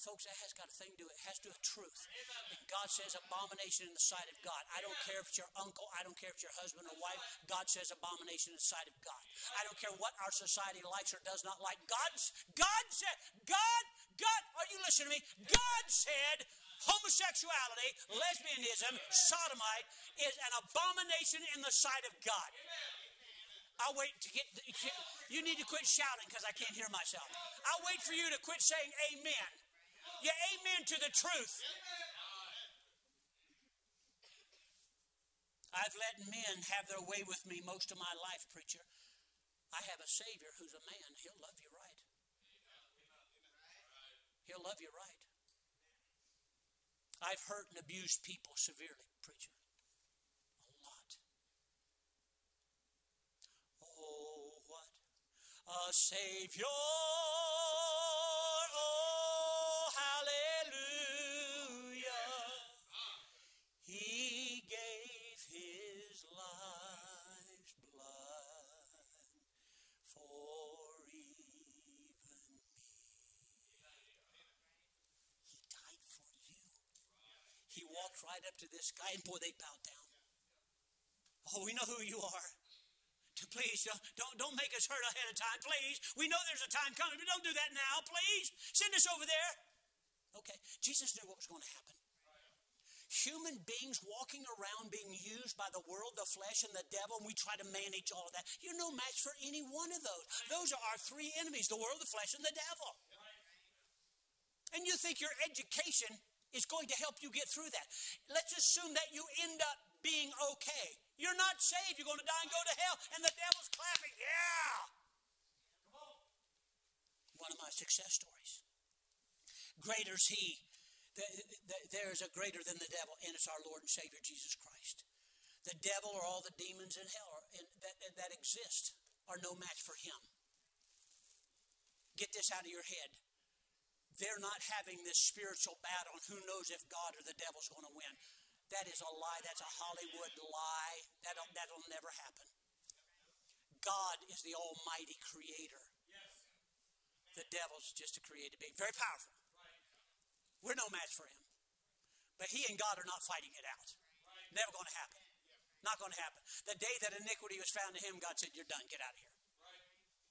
Folks, that has got a thing to do it. has to do with truth. And God says abomination in the sight of God. I don't care if it's your uncle, I don't care if it's your husband or wife. God says abomination in the sight of God. I don't care what our society likes or does not like. God's God said, God, God, are you listening to me? God said homosexuality, lesbianism, sodomite is an abomination in the sight of God. I'll wait to get, you need to quit shouting because I can't hear myself. I'll wait for you to quit saying amen your amen to the truth. I've let men have their way with me most of my life, preacher. I have a Savior who's a man. He'll love you right. He'll love you right. I've hurt and abused people severely, preacher. A lot. Oh, what a Savior, walked right up to this guy, and boy, they bowed down. Oh, we know who you are. Please don't, don't, don't make us hurt ahead of time. Please. We know there's a time coming, but don't do that now. Please. Send us over there. Okay. Jesus knew what was going to happen. Human beings walking around being used by the world, the flesh, and the devil, and we try to manage all of that. You're no match for any one of those. Those are our three enemies the world, the flesh, and the devil. And you think your education is going to help you get through that. Let's assume that you end up being okay. You're not saved. You're going to die and go to hell. And the devil's clapping. Yeah. Come on. One of my success stories. Greater is he. There is a greater than the devil, and it's our Lord and Savior Jesus Christ. The devil or all the demons in hell that, that exist are no match for him. Get this out of your head. They're not having this spiritual battle on who knows if God or the devil's going to win. That is a lie. That's a Hollywood lie. That'll, that'll never happen. God is the almighty creator. The devil's just a created being. Very powerful. We're no match for him. But he and God are not fighting it out. Never going to happen. Not going to happen. The day that iniquity was found in him, God said, You're done. Get out of here.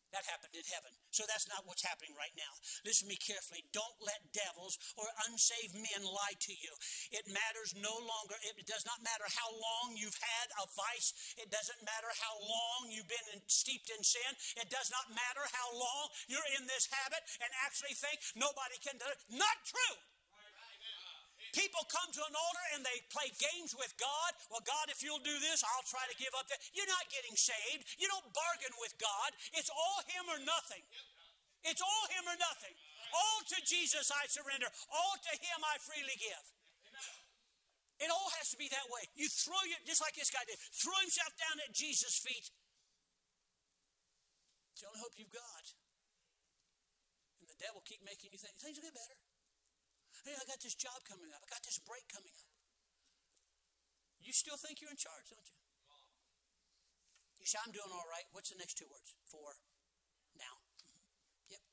That happened in heaven. So that's not what's happening right now. Listen to me carefully. Don't let devils or unsaved men lie to you. It matters no longer. It does not matter how long you've had a vice. It doesn't matter how long you've been in, steeped in sin. It does not matter how long you're in this habit and actually think nobody can do it. Not true. People come to an altar and they play games with God. Well, God, if you'll do this, I'll try to give up that. You're not getting saved. You don't bargain with God. It's all Him or nothing. It's all Him or nothing. All to Jesus I surrender. All to Him I freely give. It all has to be that way. You throw your, just like this guy did, throw himself down at Jesus' feet. It's the only hope you've got. And the devil keep making you think things will get better. Hey, I got this job coming up. I got this break coming up. You still think you're in charge, don't you? You say, I'm doing all right. What's the next two words? For now. Mm-hmm. Yep.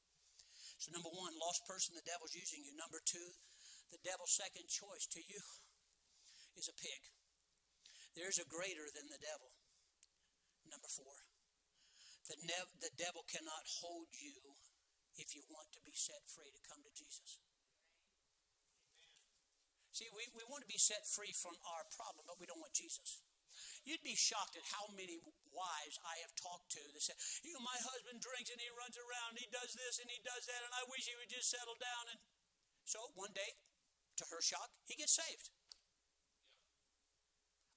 So, number one, lost person, the devil's using you. Number two, the devil's second choice to you *laughs* is a pig. There's a greater than the devil. Number four, the, ne- the devil cannot hold you if you want to be set free to come to Jesus. See, we, we want to be set free from our problem, but we don't want Jesus. You'd be shocked at how many wives I have talked to that said, you know, my husband drinks and he runs around, and he does this and he does that, and I wish he would just settle down. And so one day, to her shock, he gets saved.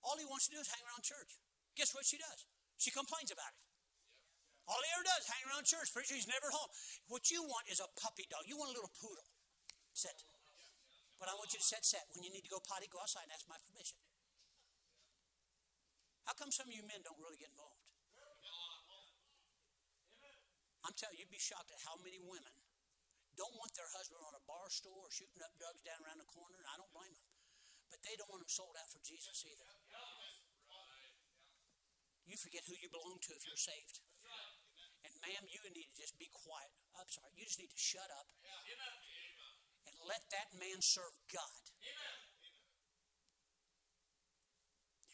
All he wants to do is hang around church. Guess what she does? She complains about it. All he ever does, hang around church. Pretty sure he's never home. What you want is a puppy dog. You want a little poodle. Sit. But I want you to set set. When you need to go potty, go outside and ask my permission. How come some of you men don't really get involved? I'm telling you, you'd be shocked at how many women don't want their husband on a bar stool or shooting up drugs down around the corner, and I don't blame them. But they don't want them sold out for Jesus either. You forget who you belong to if you're saved. And ma'am, you need to just be quiet. I'm sorry, you just need to shut up let that man serve God. Amen.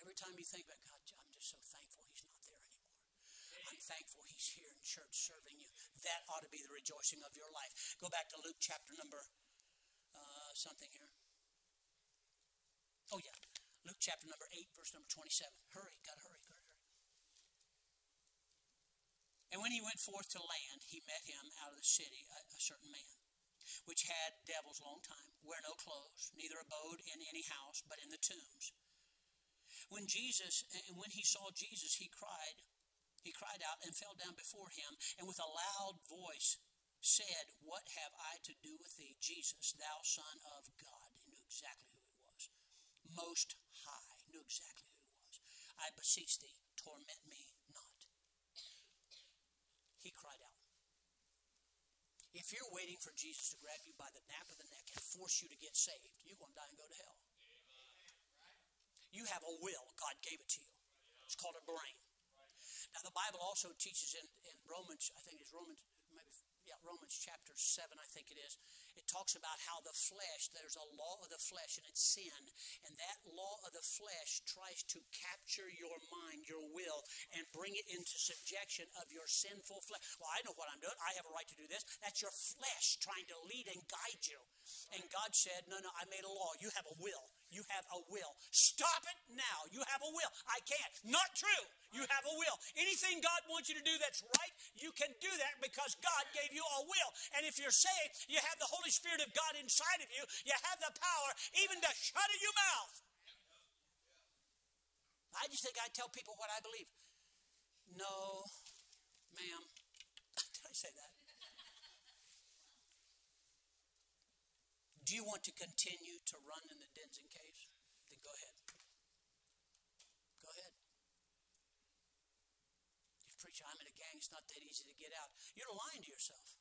Every time you think about God, I'm just so thankful he's not there anymore. I'm thankful he's here in church serving you. That ought to be the rejoicing of your life. Go back to Luke chapter number uh, something here. Oh, yeah. Luke chapter number 8, verse number 27. Hurry, gotta hurry, gotta hurry. And when he went forth to land, he met him out of the city, a, a certain man which had devils long time, wear no clothes, neither abode in any house, but in the tombs. When Jesus, and when he saw Jesus, he cried, he cried out and fell down before him, and with a loud voice said, What have I to do with thee, Jesus, thou Son of God? He knew exactly who it was. Most High knew exactly who it was. I beseech thee, torment me not. He cried out. If you're waiting for Jesus to grab you by the nape of the neck and force you to get saved, you're going to die and go to hell. You have a will. God gave it to you. It's called a brain. Now, the Bible also teaches in, in Romans, I think it's Romans, yeah, Romans chapter 7, I think it is. It talks about how the flesh, there's a law of the flesh and it's sin. And that law of the flesh tries to capture your mind, your will, and bring it into subjection of your sinful flesh. Well, I know what I'm doing. I have a right to do this. That's your flesh trying to lead and guide you. And God said, No, no, I made a law. You have a will. You have a will. Stop it now. You have a will. I can't. Not true. You have a will. Anything God wants you to do that's right, you can do that because God gave you a will. And if you're saved, you have the Holy Spirit of God inside of you. You have the power even to shut your mouth. I just think I tell people what I believe. No, ma'am. *laughs* Did I say that? Do you want to continue to run in the dens and caves? Then go ahead. Go ahead. You preach, I'm in a gang, it's not that easy to get out. You're lying to yourself.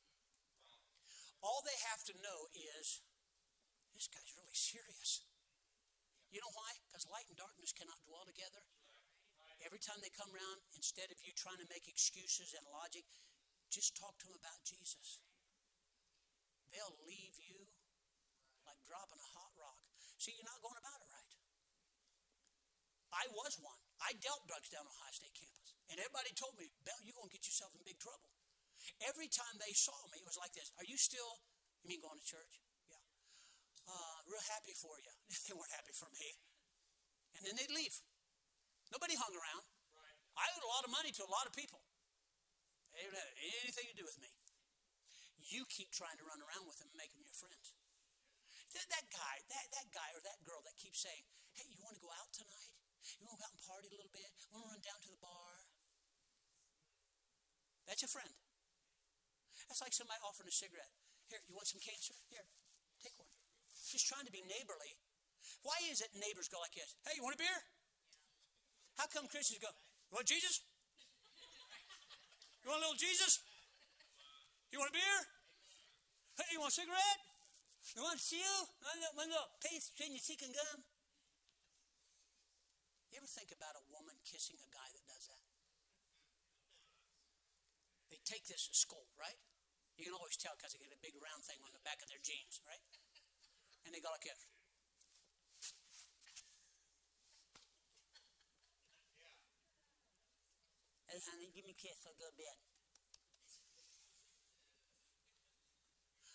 All they have to know is this guy's really serious. You know why? Because light and darkness cannot dwell together. Every time they come around, instead of you trying to make excuses and logic, just talk to them about Jesus. They'll leave you like dropping a hot rock. See, you're not going about it right. I was one. I dealt drugs down on Ohio State campus. And everybody told me, Bell, you're going to get yourself in big trouble. Every time they saw me, it was like this Are you still, you mean going to church? Yeah. Uh, real happy for you. *laughs* they weren't happy for me. And then they'd leave. Nobody hung around. I owed a lot of money to a lot of people. They didn't have anything to do with me. You keep trying to run around with them and make them your friends. That, that guy, that, that guy or that girl that keeps saying, hey, you want to go out tonight? You want to go out and party a little bit? Want to run down to the bar? That's your friend. That's like somebody offering a cigarette. Here, you want some cancer? Here, take one. She's trying to be neighborly. Why is it neighbors go like this? Hey, you want a beer? How come Christians go, you want Jesus? You want a little Jesus? You want a beer? Hey, you want a cigarette? You want to? Want a paste between your cheek and gum? You ever think about a woman kissing a guy that does that? They take this to school, right? You can always tell because they get a big round thing on the back of their jeans, right? And they go like this. Hey, honey, give me a kiss. I'll go to bed.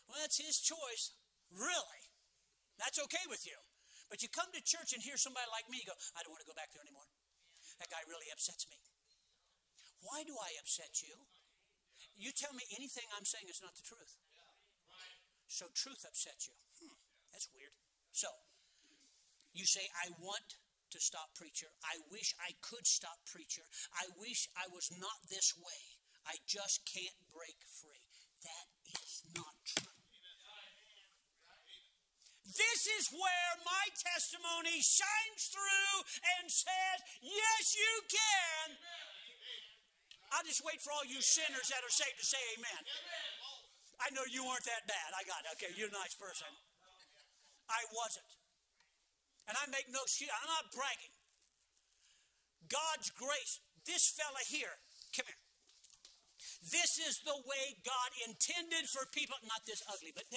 Well, that's his choice. Really? That's okay with you. But you come to church and hear somebody like me go, I don't want to go back there anymore. That guy really upsets me. Why do I upset you? You tell me anything I'm saying is not the truth. So truth upsets you. Hmm, that's weird. So, you say, I want to stop preacher. I wish I could stop preacher. I wish I was not this way. I just can't break free. That is not true. This is where my testimony shines through and says, Yes, you can. I'll just wait for all you sinners that are saved to say amen. I know you weren't that bad. I got it. Okay, you're a nice person. I wasn't. And I make no excuse. I'm not bragging. God's grace. This fella here, come here. This is the way God intended for people, not this ugly, but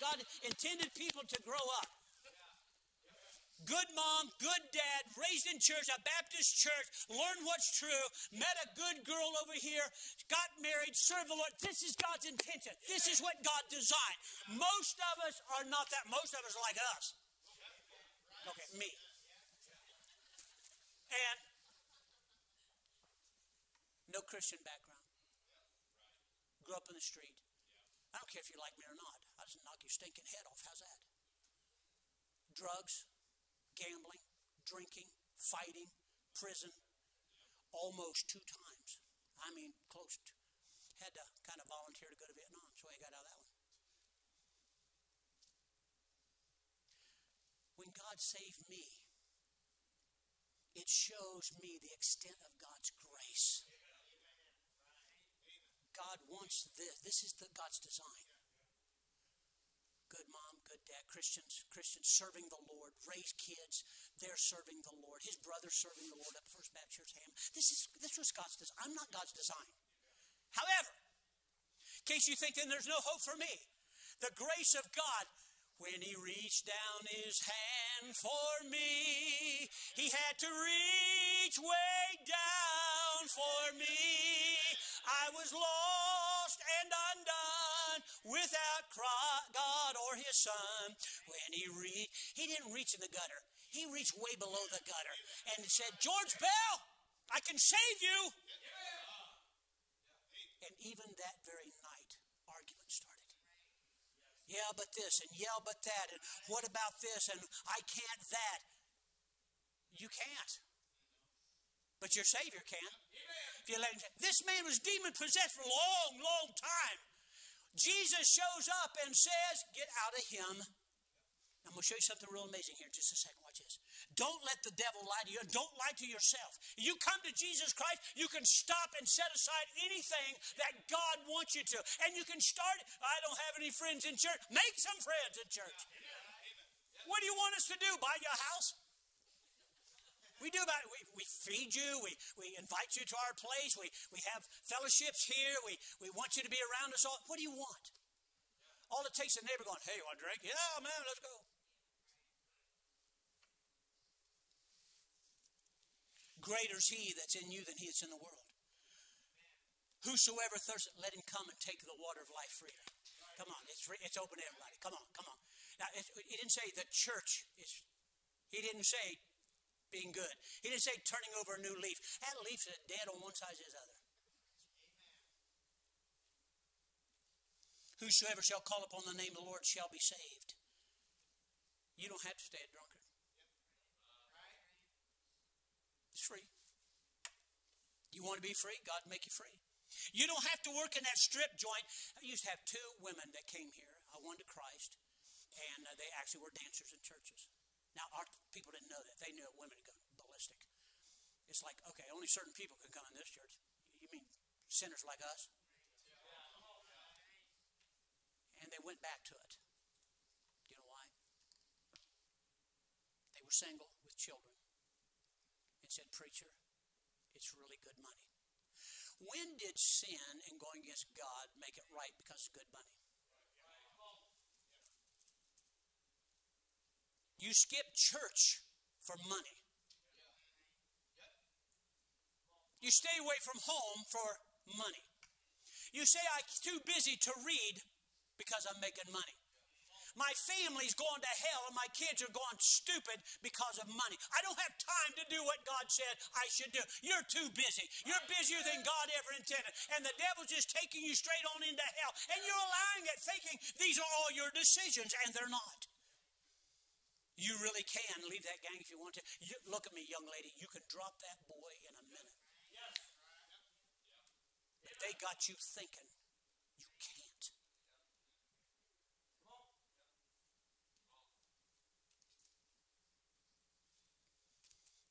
God intended people to grow up. Good mom, good dad, raised in church, a Baptist church, learned what's true, met a good girl over here, got married, served the Lord. This is God's intention. This is what God designed. Most of us are not that. Most of us are like us. Okay, me. And no Christian background grew up in the street. I don't care if you like me or not. I'll just knock your stinking head off. How's that? Drugs, gambling, drinking, fighting, prison, almost two times. I mean, close to. Had to kind of volunteer to go to Vietnam. So I got out of that one. When God saved me, it shows me the extent of God's grace. God wants this. This is the, God's design. Good mom, good dad, Christians, Christians serving the Lord, raise kids, they're serving the Lord. His brother's serving the Lord at First Baptist Ham. This is this was God's design. I'm not God's design. However, in case you think then there's no hope for me, the grace of God when he reached down his hand for me, he had to reach way down for me. I was lost and undone without God his son. When he reached, he didn't reach in the gutter. He reached way below the gutter and said, George Bell, I can save you. And even that very night, argument started. yeah, but this, and yeah, but that, and what about this, and I can't that. You can't. But your Savior can. If you let him, this man was demon possessed for a long, long time. Jesus shows up and says, Get out of him. I'm going to show you something real amazing here in just a second. Watch this. Don't let the devil lie to you. Don't lie to yourself. You come to Jesus Christ, you can stop and set aside anything that God wants you to. And you can start, I don't have any friends in church. Make some friends in church. What do you want us to do? Buy you a house? We do about we, we feed you, we, we invite you to our place, we, we have fellowships here, we, we want you to be around us all. What do you want? All it takes is a neighbor going, Hey, you want a drink? Yeah, man, let's go. Greater is he that's in you than he that's in the world. Whosoever thirsts, let him come and take the water of life freely. Come on, it's free, it's open to everybody. Come on, come on. Now, it, he didn't say the church is. He didn't say being good. He didn't say turning over a new leaf. That leaf is dead on one side as the other. Whosoever shall call upon the name of the Lord shall be saved. You don't have to stay a drunkard. It's free. You want to be free? God make you free. You don't have to work in that strip joint. I used to have two women that came here. I one to Christ, and uh, they actually were dancers in churches. Now, our people didn't know that. They knew women would go ballistic. It's like, okay, only certain people can come in this church. You mean sinners like us? And they went back to it. Do you know why? They were single with children and said, Preacher, it's really good money. When did sin and going against God make it right because of good money? You skip church for money. You stay away from home for money. You say, I'm too busy to read because I'm making money. My family's going to hell and my kids are going stupid because of money. I don't have time to do what God said I should do. You're too busy. You're busier than God ever intended. And the devil's just taking you straight on into hell. And you're allowing it thinking these are all your decisions, and they're not. You really can leave that gang if you want to. You, look at me, young lady. You can drop that boy in a minute. But they got you thinking you can't.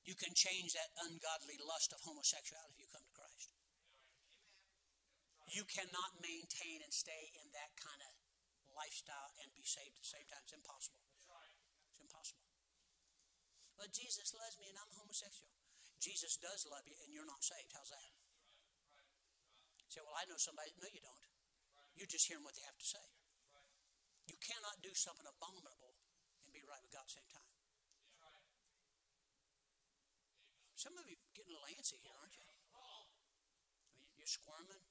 You can change that ungodly lust of homosexuality if you come to Christ. You cannot maintain and stay in that kind of lifestyle and be saved at the same time. It's impossible. But Jesus loves me and I'm homosexual. Jesus does love you and you're not saved. How's that? say, well, I know somebody. No, you don't. You're just hearing what they have to say. You cannot do something abominable and be right with God at the same time. Some of you getting a little antsy here, aren't you? I mean, you're squirming,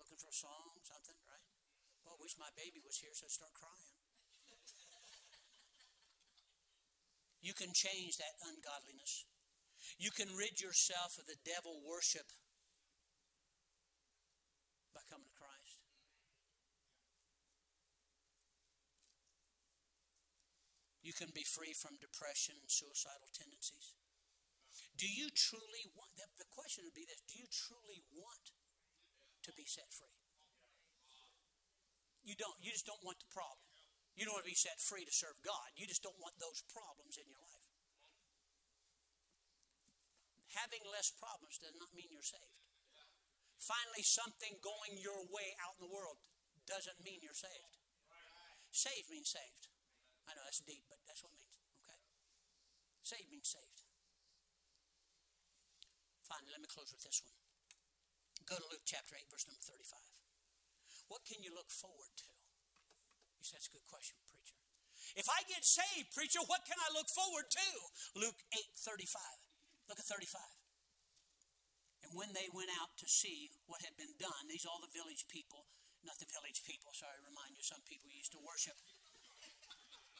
looking for a song, something, right? Well, I wish my baby was here so I start crying. You can change that ungodliness. You can rid yourself of the devil worship by coming to Christ. You can be free from depression and suicidal tendencies. Do you truly want, the, the question would be this do you truly want to be set free? You don't. You just don't want the problem. You don't want to be set free to serve God. You just don't want those problems in your life. Having less problems does not mean you're saved. Finally, something going your way out in the world doesn't mean you're saved. Saved means saved. I know that's deep, but that's what it means. Okay? Saved means saved. Finally, let me close with this one. Go to Luke chapter 8, verse number 35. What can you look forward to? You said, that's a good question, preacher. If I get saved, preacher, what can I look forward to? Luke 8, 35. Look at 35. And when they went out to see what had been done, these all the village people, not the village people, sorry, remind you, some people used to worship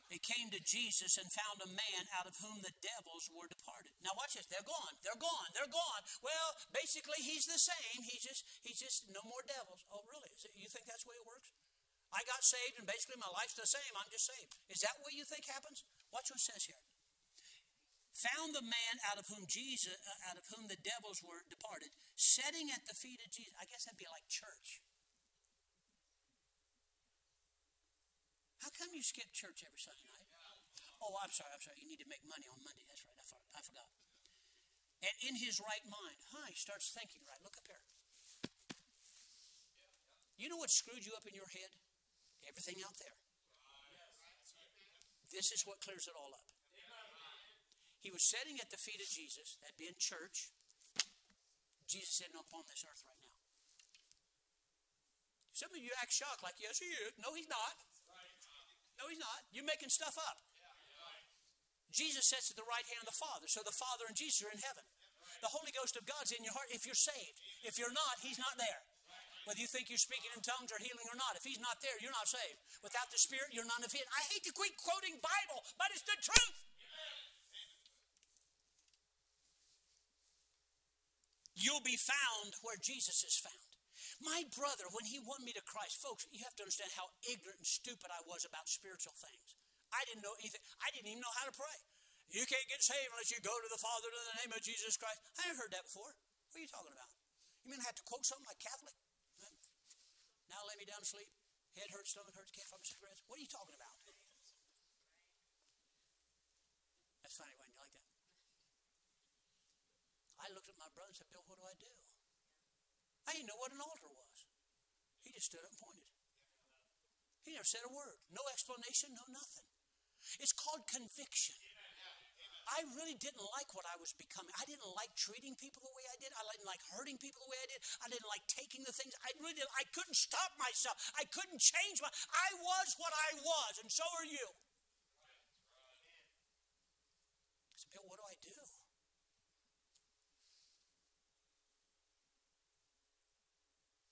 they came to Jesus and found a man out of whom the devils were departed. Now watch this. They're gone. They're gone. They're gone. Well, basically he's the same. He's just he's just no more devils. Oh, really? You think that's the way it works? I got saved and basically my life's the same. I'm just saved. Is that what you think happens? Watch what it says here. Found the man out of whom Jesus uh, out of whom the devils were departed, sitting at the feet of Jesus. I guess that'd be like church. How come you skip church every Sunday night? Oh, I'm sorry, I'm sorry. You need to make money on Monday. That's right, I forgot. And in his right mind, huh, he starts thinking right. Look up here. You know what screwed you up in your head? Everything out there. This is what clears it all up. He was sitting at the feet of Jesus, that'd be in church. Jesus said, No, upon this earth right now. Some of you act shocked, like, Yes, he is. No, he's not. No, he's not. You're making stuff up. Jesus sits at the right hand of the Father. So the Father and Jesus are in heaven. The Holy Ghost of God's in your heart if you're saved. If you're not, he's not there. Whether you think you're speaking in tongues or healing or not, if he's not there, you're not saved. Without the Spirit, you're none of his. I hate to quit quoting Bible, but it's the truth. You'll be found where Jesus is found. My brother, when he won me to Christ, folks, you have to understand how ignorant and stupid I was about spiritual things. I didn't know anything. I didn't even know how to pray. You can't get saved unless you go to the Father in the name of Jesus Christ. I never heard that before. What are you talking about? You mean I have to quote something like Catholic? Now lay me down to sleep. Head hurts, stomach hurts, can't find cigarettes. What are you talking about? That's funny, Wayne. You like that? I looked at my brother and said, Bill, what do I do? I didn't know what an altar was. He just stood up and pointed. He never said a word. No explanation, no nothing. It's called conviction. I really didn't like what I was becoming. I didn't like treating people the way I did. I didn't like hurting people the way I did. I didn't like taking the things. I really didn't. I couldn't stop myself. I couldn't change my. I was what I was, and so are you. So, Bill, what do I do?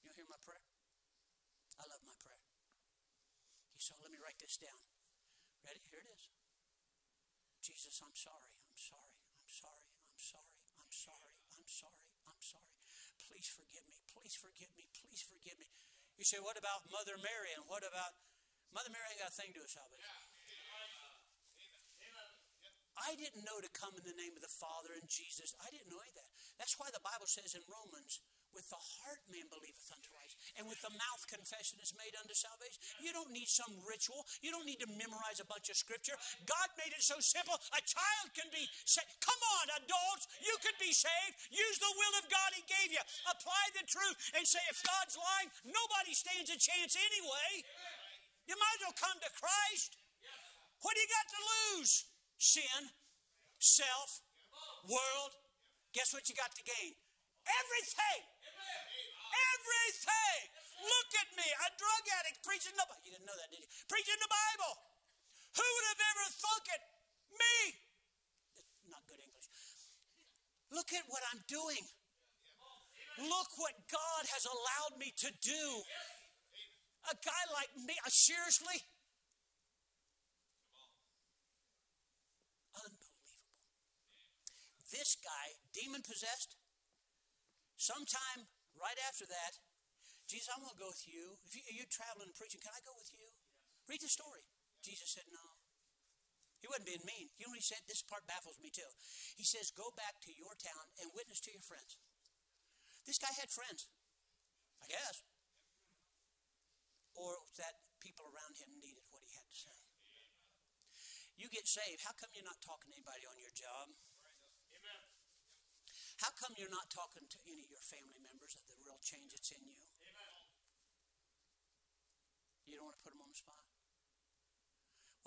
You hear my prayer? I love my prayer. So let me write this down. Ready? Here it is. Jesus, I'm sorry. I'm sorry. I'm sorry. I'm sorry. I'm sorry. I'm sorry. I'm sorry. Please forgive me. Please forgive me. Please forgive me. You say, what about Mother Mary and what about Mother Mary ain't got a thing to do with salvation. I didn't know to come in the name of the Father and Jesus. I didn't know any that. That's why the Bible says in Romans with the heart man believeth unto righteousness, and with the mouth confession is made unto salvation. You don't need some ritual. You don't need to memorize a bunch of scripture. God made it so simple. A child can be saved. Come on, adults. You can be saved. Use the will of God He gave you. Apply the truth and say, if God's lying, nobody stands a chance anyway. You might as well come to Christ. What do you got to lose? Sin, self, world. Guess what you got to gain? Everything. Everything. Look at me, a drug addict preaching the Bible. You didn't know that, did you? Preaching the Bible. Who would have ever thunk it? Me. Not good English. Look at what I'm doing. Look what God has allowed me to do. A guy like me, uh, seriously? Unbelievable. This guy, demon possessed, sometime Right after that, Jesus, I'm going to go with you. If you, are traveling and preaching, can I go with you? Read the story. Jesus said, No. He wasn't being mean. You know what he said? This part baffles me too. He says, Go back to your town and witness to your friends. This guy had friends, I guess. Or that people around him needed what he had to say. You get saved. How come you're not talking to anybody on your job? How come you're not talking to any of your family members of the real change that's in you? You don't want to put them on the spot?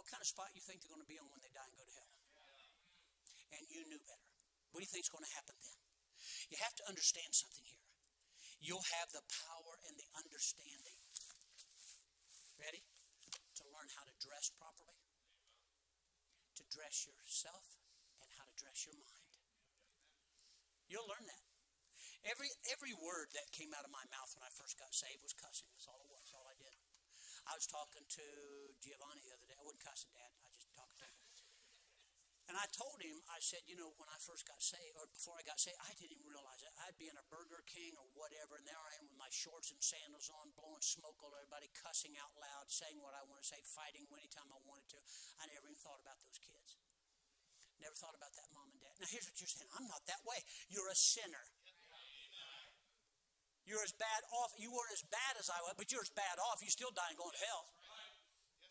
what kind of spot you think they're going to be on when they die and go to hell? And you knew better. What do you think is going to happen then? You have to understand something here. You'll have the power and the understanding. Ready? To learn how to dress properly, to dress yourself, and how to dress your mind. You'll learn that. Every every word that came out of my mouth when I first got saved was cussing. That's all it was. All I did. I was talking to Giovanni the other day. I wasn't cussing, Dad. I just talked to him. And I told him, I said, you know, when I first got saved, or before I got saved, I didn't even realize it. I'd be in a Burger King or whatever, and there I am with my shorts and sandals on, blowing smoke all everybody, cussing out loud, saying what I want to say, fighting anytime I wanted to. I never even thought about those kids. Never thought about that mom and. Now, here's what you're saying I'm not that way. You're a sinner. You're as bad off. You weren't as bad as I was, but you're as bad off. You still dying going to hell.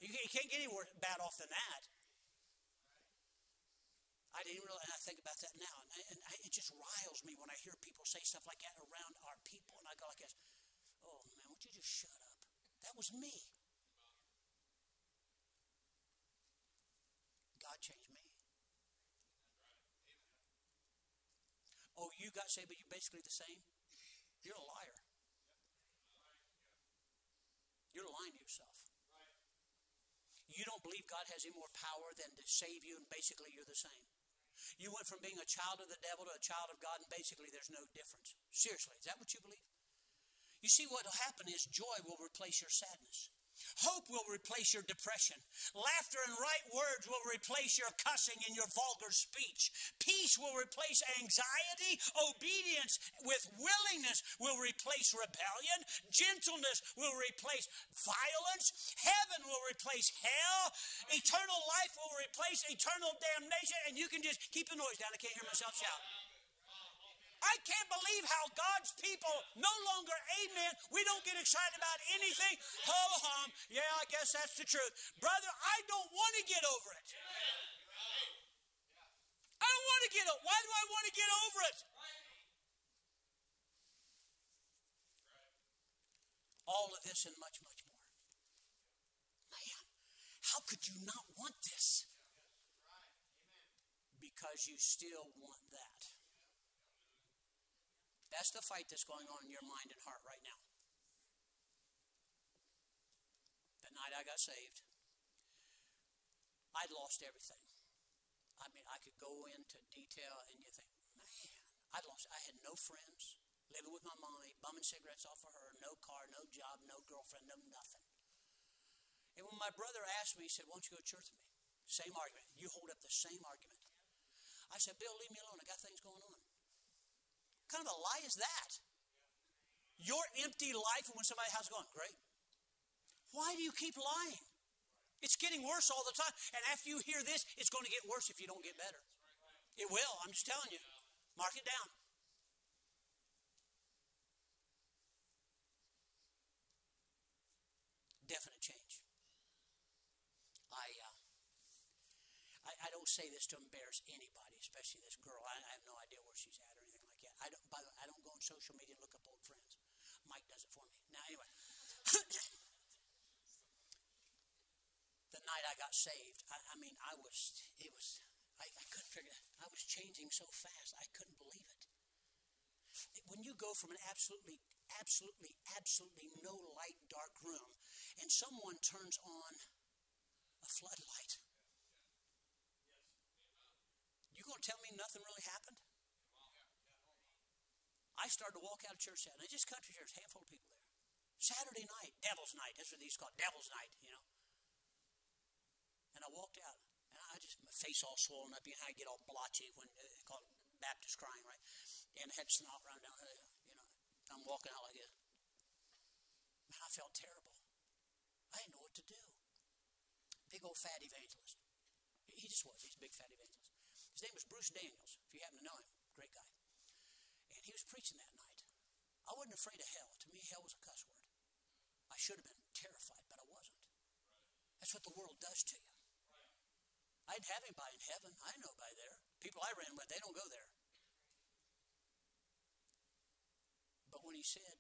You can't get any more bad off than that. I didn't really, and I think about that now, and, and I, it just riles me when I hear people say stuff like that around our people, and I go like this, oh man, would you just shut up? That was me. God changed me. Oh, you got saved, but you're basically the same? You're a liar. You're lying to yourself. You don't believe God has any more power than to save you, and basically you're the same. You went from being a child of the devil to a child of God, and basically there's no difference. Seriously, is that what you believe? You see, what will happen is joy will replace your sadness. Hope will replace your depression. Laughter and right words will replace your cussing and your vulgar speech. Peace will replace anxiety. Obedience with willingness will replace rebellion. Gentleness will replace violence. Heaven will replace hell. Eternal life will replace eternal damnation. And you can just keep the noise down. I can't hear myself shout. I can't believe how God's people no longer, amen, we don't get excited about anything. Ho hum. Yeah, I guess that's the truth. Brother, I don't want to get over it. I don't want to get it. Why do I want to get over it? All of this and much, much more. Man, how could you not want this? Because you still want. That's the fight that's going on in your mind and heart right now. The night I got saved, I'd lost everything. I mean, I could go into detail and you think, man, I'd lost, I had no friends, living with my mommy, bumming cigarettes off of her, no car, no job, no girlfriend, no nothing. And when my brother asked me, he said, Why don't you go to church with me? Same argument. You hold up the same argument. I said, Bill, leave me alone. I got things going on kind of a lie is that? Your empty life and when somebody, it going? Great. Why do you keep lying? It's getting worse all the time. And after you hear this, it's going to get worse if you don't get better. It will. I'm just telling you. Mark it down. Definite change. I, uh, I, I don't say this to embarrass anybody, especially this girl. I, I have no idea where she's at or I don't, by the way, I don't go on social media and look up old friends. Mike does it for me. Now, anyway. *coughs* the night I got saved, I, I mean, I was, it was, I, I couldn't figure it I was changing so fast, I couldn't believe it. When you go from an absolutely, absolutely, absolutely no light, dark room, and someone turns on a floodlight, you to tell me nothing really happened? I started to walk out of church that night, just country church, handful of people there. Saturday night, Devil's Night, that's what these call Devil's Night, you know. And I walked out, and I just, my face all swollen up, and I get all blotchy when uh, they call it Baptist crying, right? And had snot running down, uh, you know. I'm walking out like this. Man, I felt terrible. I didn't know what to do. Big old fat evangelist. He just was. He's a big fat evangelist. His name was Bruce Daniels, if you happen to know him. Great guy he was preaching that night. I wasn't afraid of hell. To me, hell was a cuss word. I should have been terrified, but I wasn't. That's what the world does to you. I didn't have anybody in heaven. I know by there. People I ran with, they don't go there. But when he said,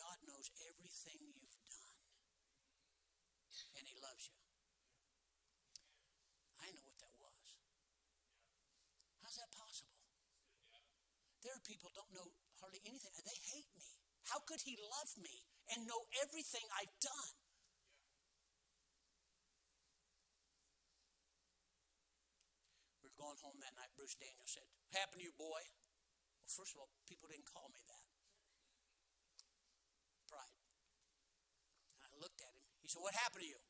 God knows everything you've done, and he loves you, people don't know hardly anything. and They hate me. How could he love me and know everything I've done? We were going home that night. Bruce Daniel said, What happened to you, boy? Well, first of all, people didn't call me that. Pride. And I looked at him. He said, What happened to you?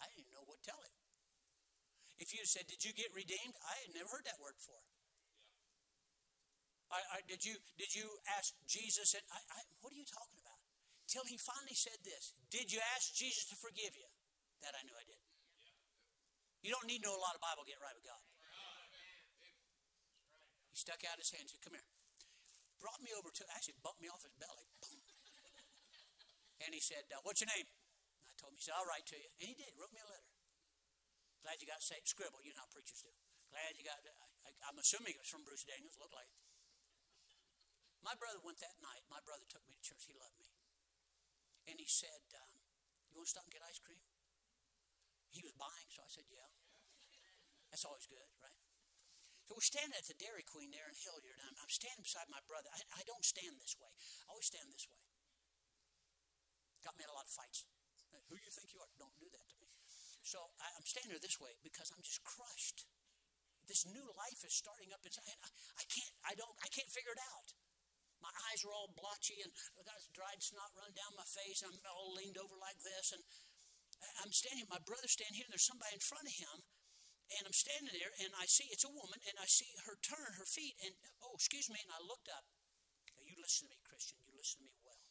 I didn't know what to tell him. If you said, Did you get redeemed? I had never heard that word before. I, I, did you did you ask Jesus? And I, what are you talking about? Till he finally said this: Did you ask Jesus to forgive you? That I knew I did. You don't need to know a lot of Bible to get right with God. He stuck out his hand and said, "Come here." Brought me over to actually bumped me off his belly. And he said, uh, "What's your name?" I told him. He said, "I'll write to you." And he did. Wrote me a letter. Glad you got saved. Scribble. You know how preachers do. Glad you got. I, am assuming it was from Bruce Daniels. Looked like. My brother went that night. My brother took me to church. He loved me. And he said, um, You want to stop and get ice cream? He was buying, so I said, Yeah. That's always good, right? So we're standing at the Dairy Queen there in Hilliard, and I'm, I'm standing beside my brother. I, I, don't stand this way, I always stand this way. Got me in a lot of fights. Who do you think you are? Don't do that to me. So I, I'm standing there this way because I'm just crushed. This new life is starting up inside. I, I can't. I don't. I can't figure it out. My eyes are all blotchy and I got dried snot run down my face. I'm all leaned over like this. And I'm standing, my brother's standing here, and there's somebody in front of him. And I'm standing there, and I see it's a woman, and I see her turn her feet, and oh, excuse me, and I looked up. Now, you listen to me, Christian. You listen to me well.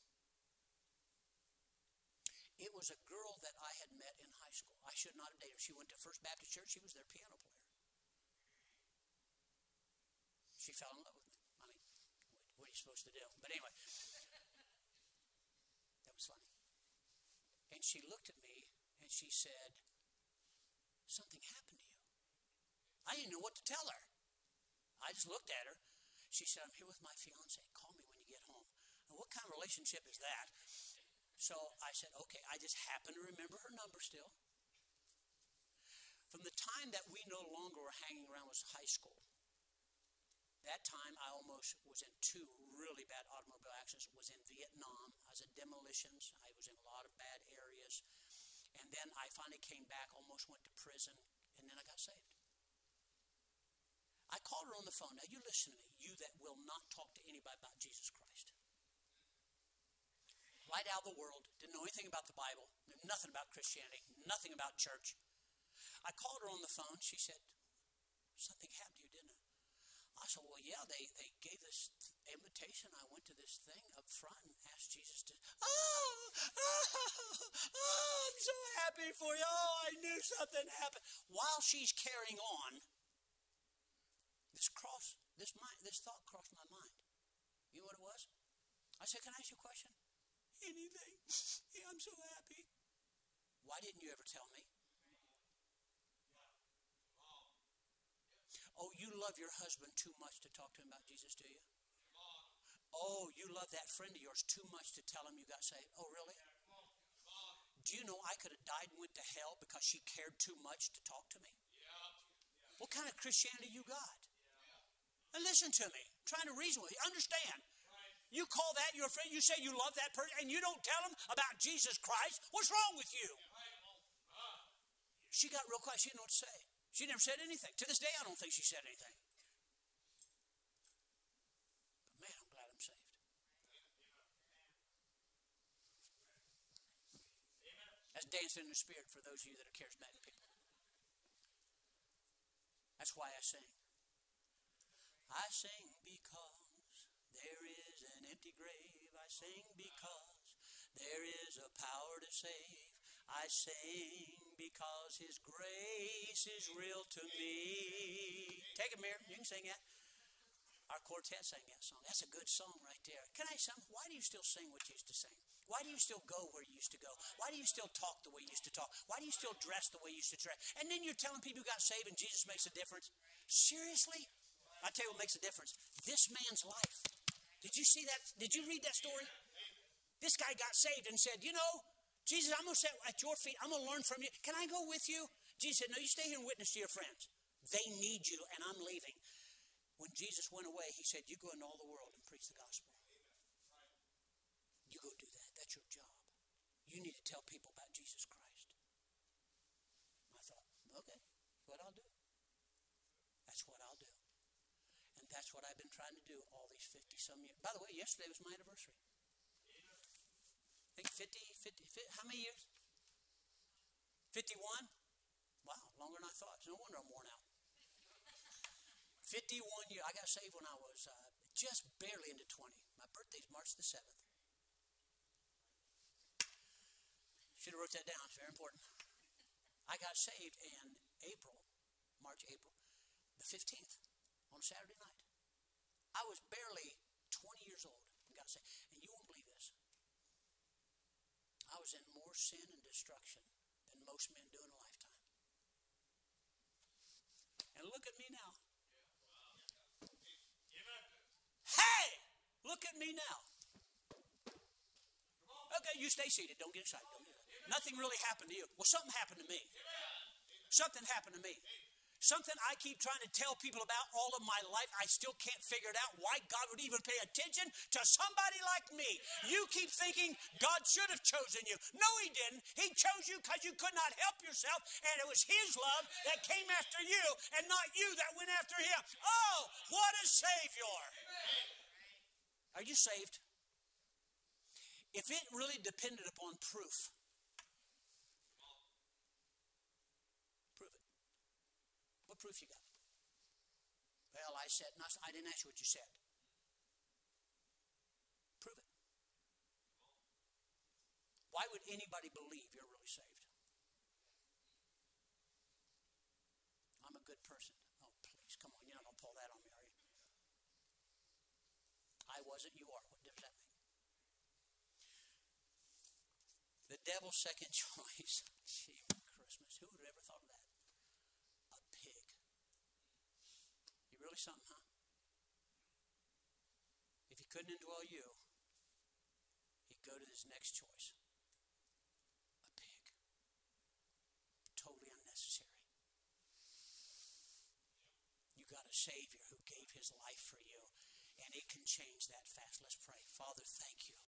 It was a girl that I had met in high school. I should not have dated her. She went to First Baptist Church. She was their piano player. She fell in love are supposed to do? But anyway, that was funny. And she looked at me and she said, Something happened to you. I didn't know what to tell her. I just looked at her. She said, I'm here with my fiance. Call me when you get home. Now, what kind of relationship is that? So I said, okay, I just happen to remember her number still. From the time that we no longer were hanging around was high school, that time, I almost was in two really bad automobile accidents. Was in Vietnam. I was in demolitions. I was in a lot of bad areas, and then I finally came back. Almost went to prison, and then I got saved. I called her on the phone. Now you listen to me. You that will not talk to anybody about Jesus Christ. Right out of the world, didn't know anything about the Bible, knew nothing about Christianity, nothing about church. I called her on the phone. She said, Something happened to you, didn't it? I said, Well, yeah, they, they gave this invitation. I went to this thing up front and asked Jesus to, oh, oh, oh, I'm so happy for you. Oh, I knew something happened. While she's carrying on, this cross, this mind, this thought crossed my mind. You know what it was? I said, Can I ask you a question? Anything. *laughs* Yeah, I'm so happy. Why didn't you ever tell me? Oh, you love your husband too much to talk to him about Jesus, do you? Oh, you love that friend of yours too much to tell him you got saved. Oh, really? Do you know I could have died and went to hell because she cared too much to talk to me? What kind of Christianity you got? And listen to me. I'm trying to reason with you. Understand. You call that your friend, you say you love that person, and you don't tell them about Jesus Christ. What's wrong with you? She got real quiet. She didn't know what to say. She never said anything. To this day, I don't think she said anything. But man, I'm glad I'm saved. That's dancing in the spirit for those of you that are charismatic people. That's why I sing. I sing because there is an empty grave. I sing because there is a power to save. I sing because His grace is real to me. Take a mirror. You can sing that. Our quartet sang that song. That's a good song right there. Can I sing? Why do you still sing what you used to sing? Why do you still go where you used to go? Why do you still talk the way you used to talk? Why do you still dress the way you used to dress? And then you're telling people who got saved and Jesus makes a difference? Seriously? I tell you what makes a difference. This man's life. Did you see that? Did you read that story? This guy got saved and said, You know, Jesus, I'm going to sit at your feet. I'm going to learn from you. Can I go with you? Jesus said, No, you stay here and witness to your friends. They need you, and I'm leaving. When Jesus went away, he said, You go into all the world and preach the gospel. You go do that. That's your job. You need to tell people about Jesus Christ. I thought, okay, what I'll do. That's what I'll do. And that's what I've been trying to do all these 50 some years. By the way, yesterday was my anniversary. Think 50, 50, 50 how many years? 51? Wow, longer than I thought. No wonder I'm worn out. 51 years. I got saved when I was uh, just barely into 20. My birthday's March the 7th. Should have wrote that down. It's very important. I got saved in April, March, April, the 15th, on Saturday night. I was barely 20 years old and got saved. And you. I in more sin and destruction than most men do in a lifetime. And look at me now. Hey! Look at me now. Okay, you stay seated. Don't get excited. Don't get excited. Nothing really happened to you. Well, something happened to me. Something happened to me. Something I keep trying to tell people about all of my life. I still can't figure it out why God would even pay attention to somebody like me. You keep thinking God should have chosen you. No, He didn't. He chose you because you could not help yourself, and it was His love that came after you and not you that went after Him. Oh, what a Savior! Are you saved? If it really depended upon proof, What proof you got? Well, I said, no, I didn't ask you what you said. Prove it. Why would anybody believe you're really saved? I'm a good person. Oh, please, come on. You're not going to pull that on me, are you? I wasn't, you are. What does that mean? The devil's second *laughs* choice. Gee, Christmas. Who would have ever thought of that? Really something, huh? If he couldn't indwell you, he'd go to his next choice a pig. Totally unnecessary. You got a Savior who gave his life for you, and it can change that fast. Let's pray. Father, thank you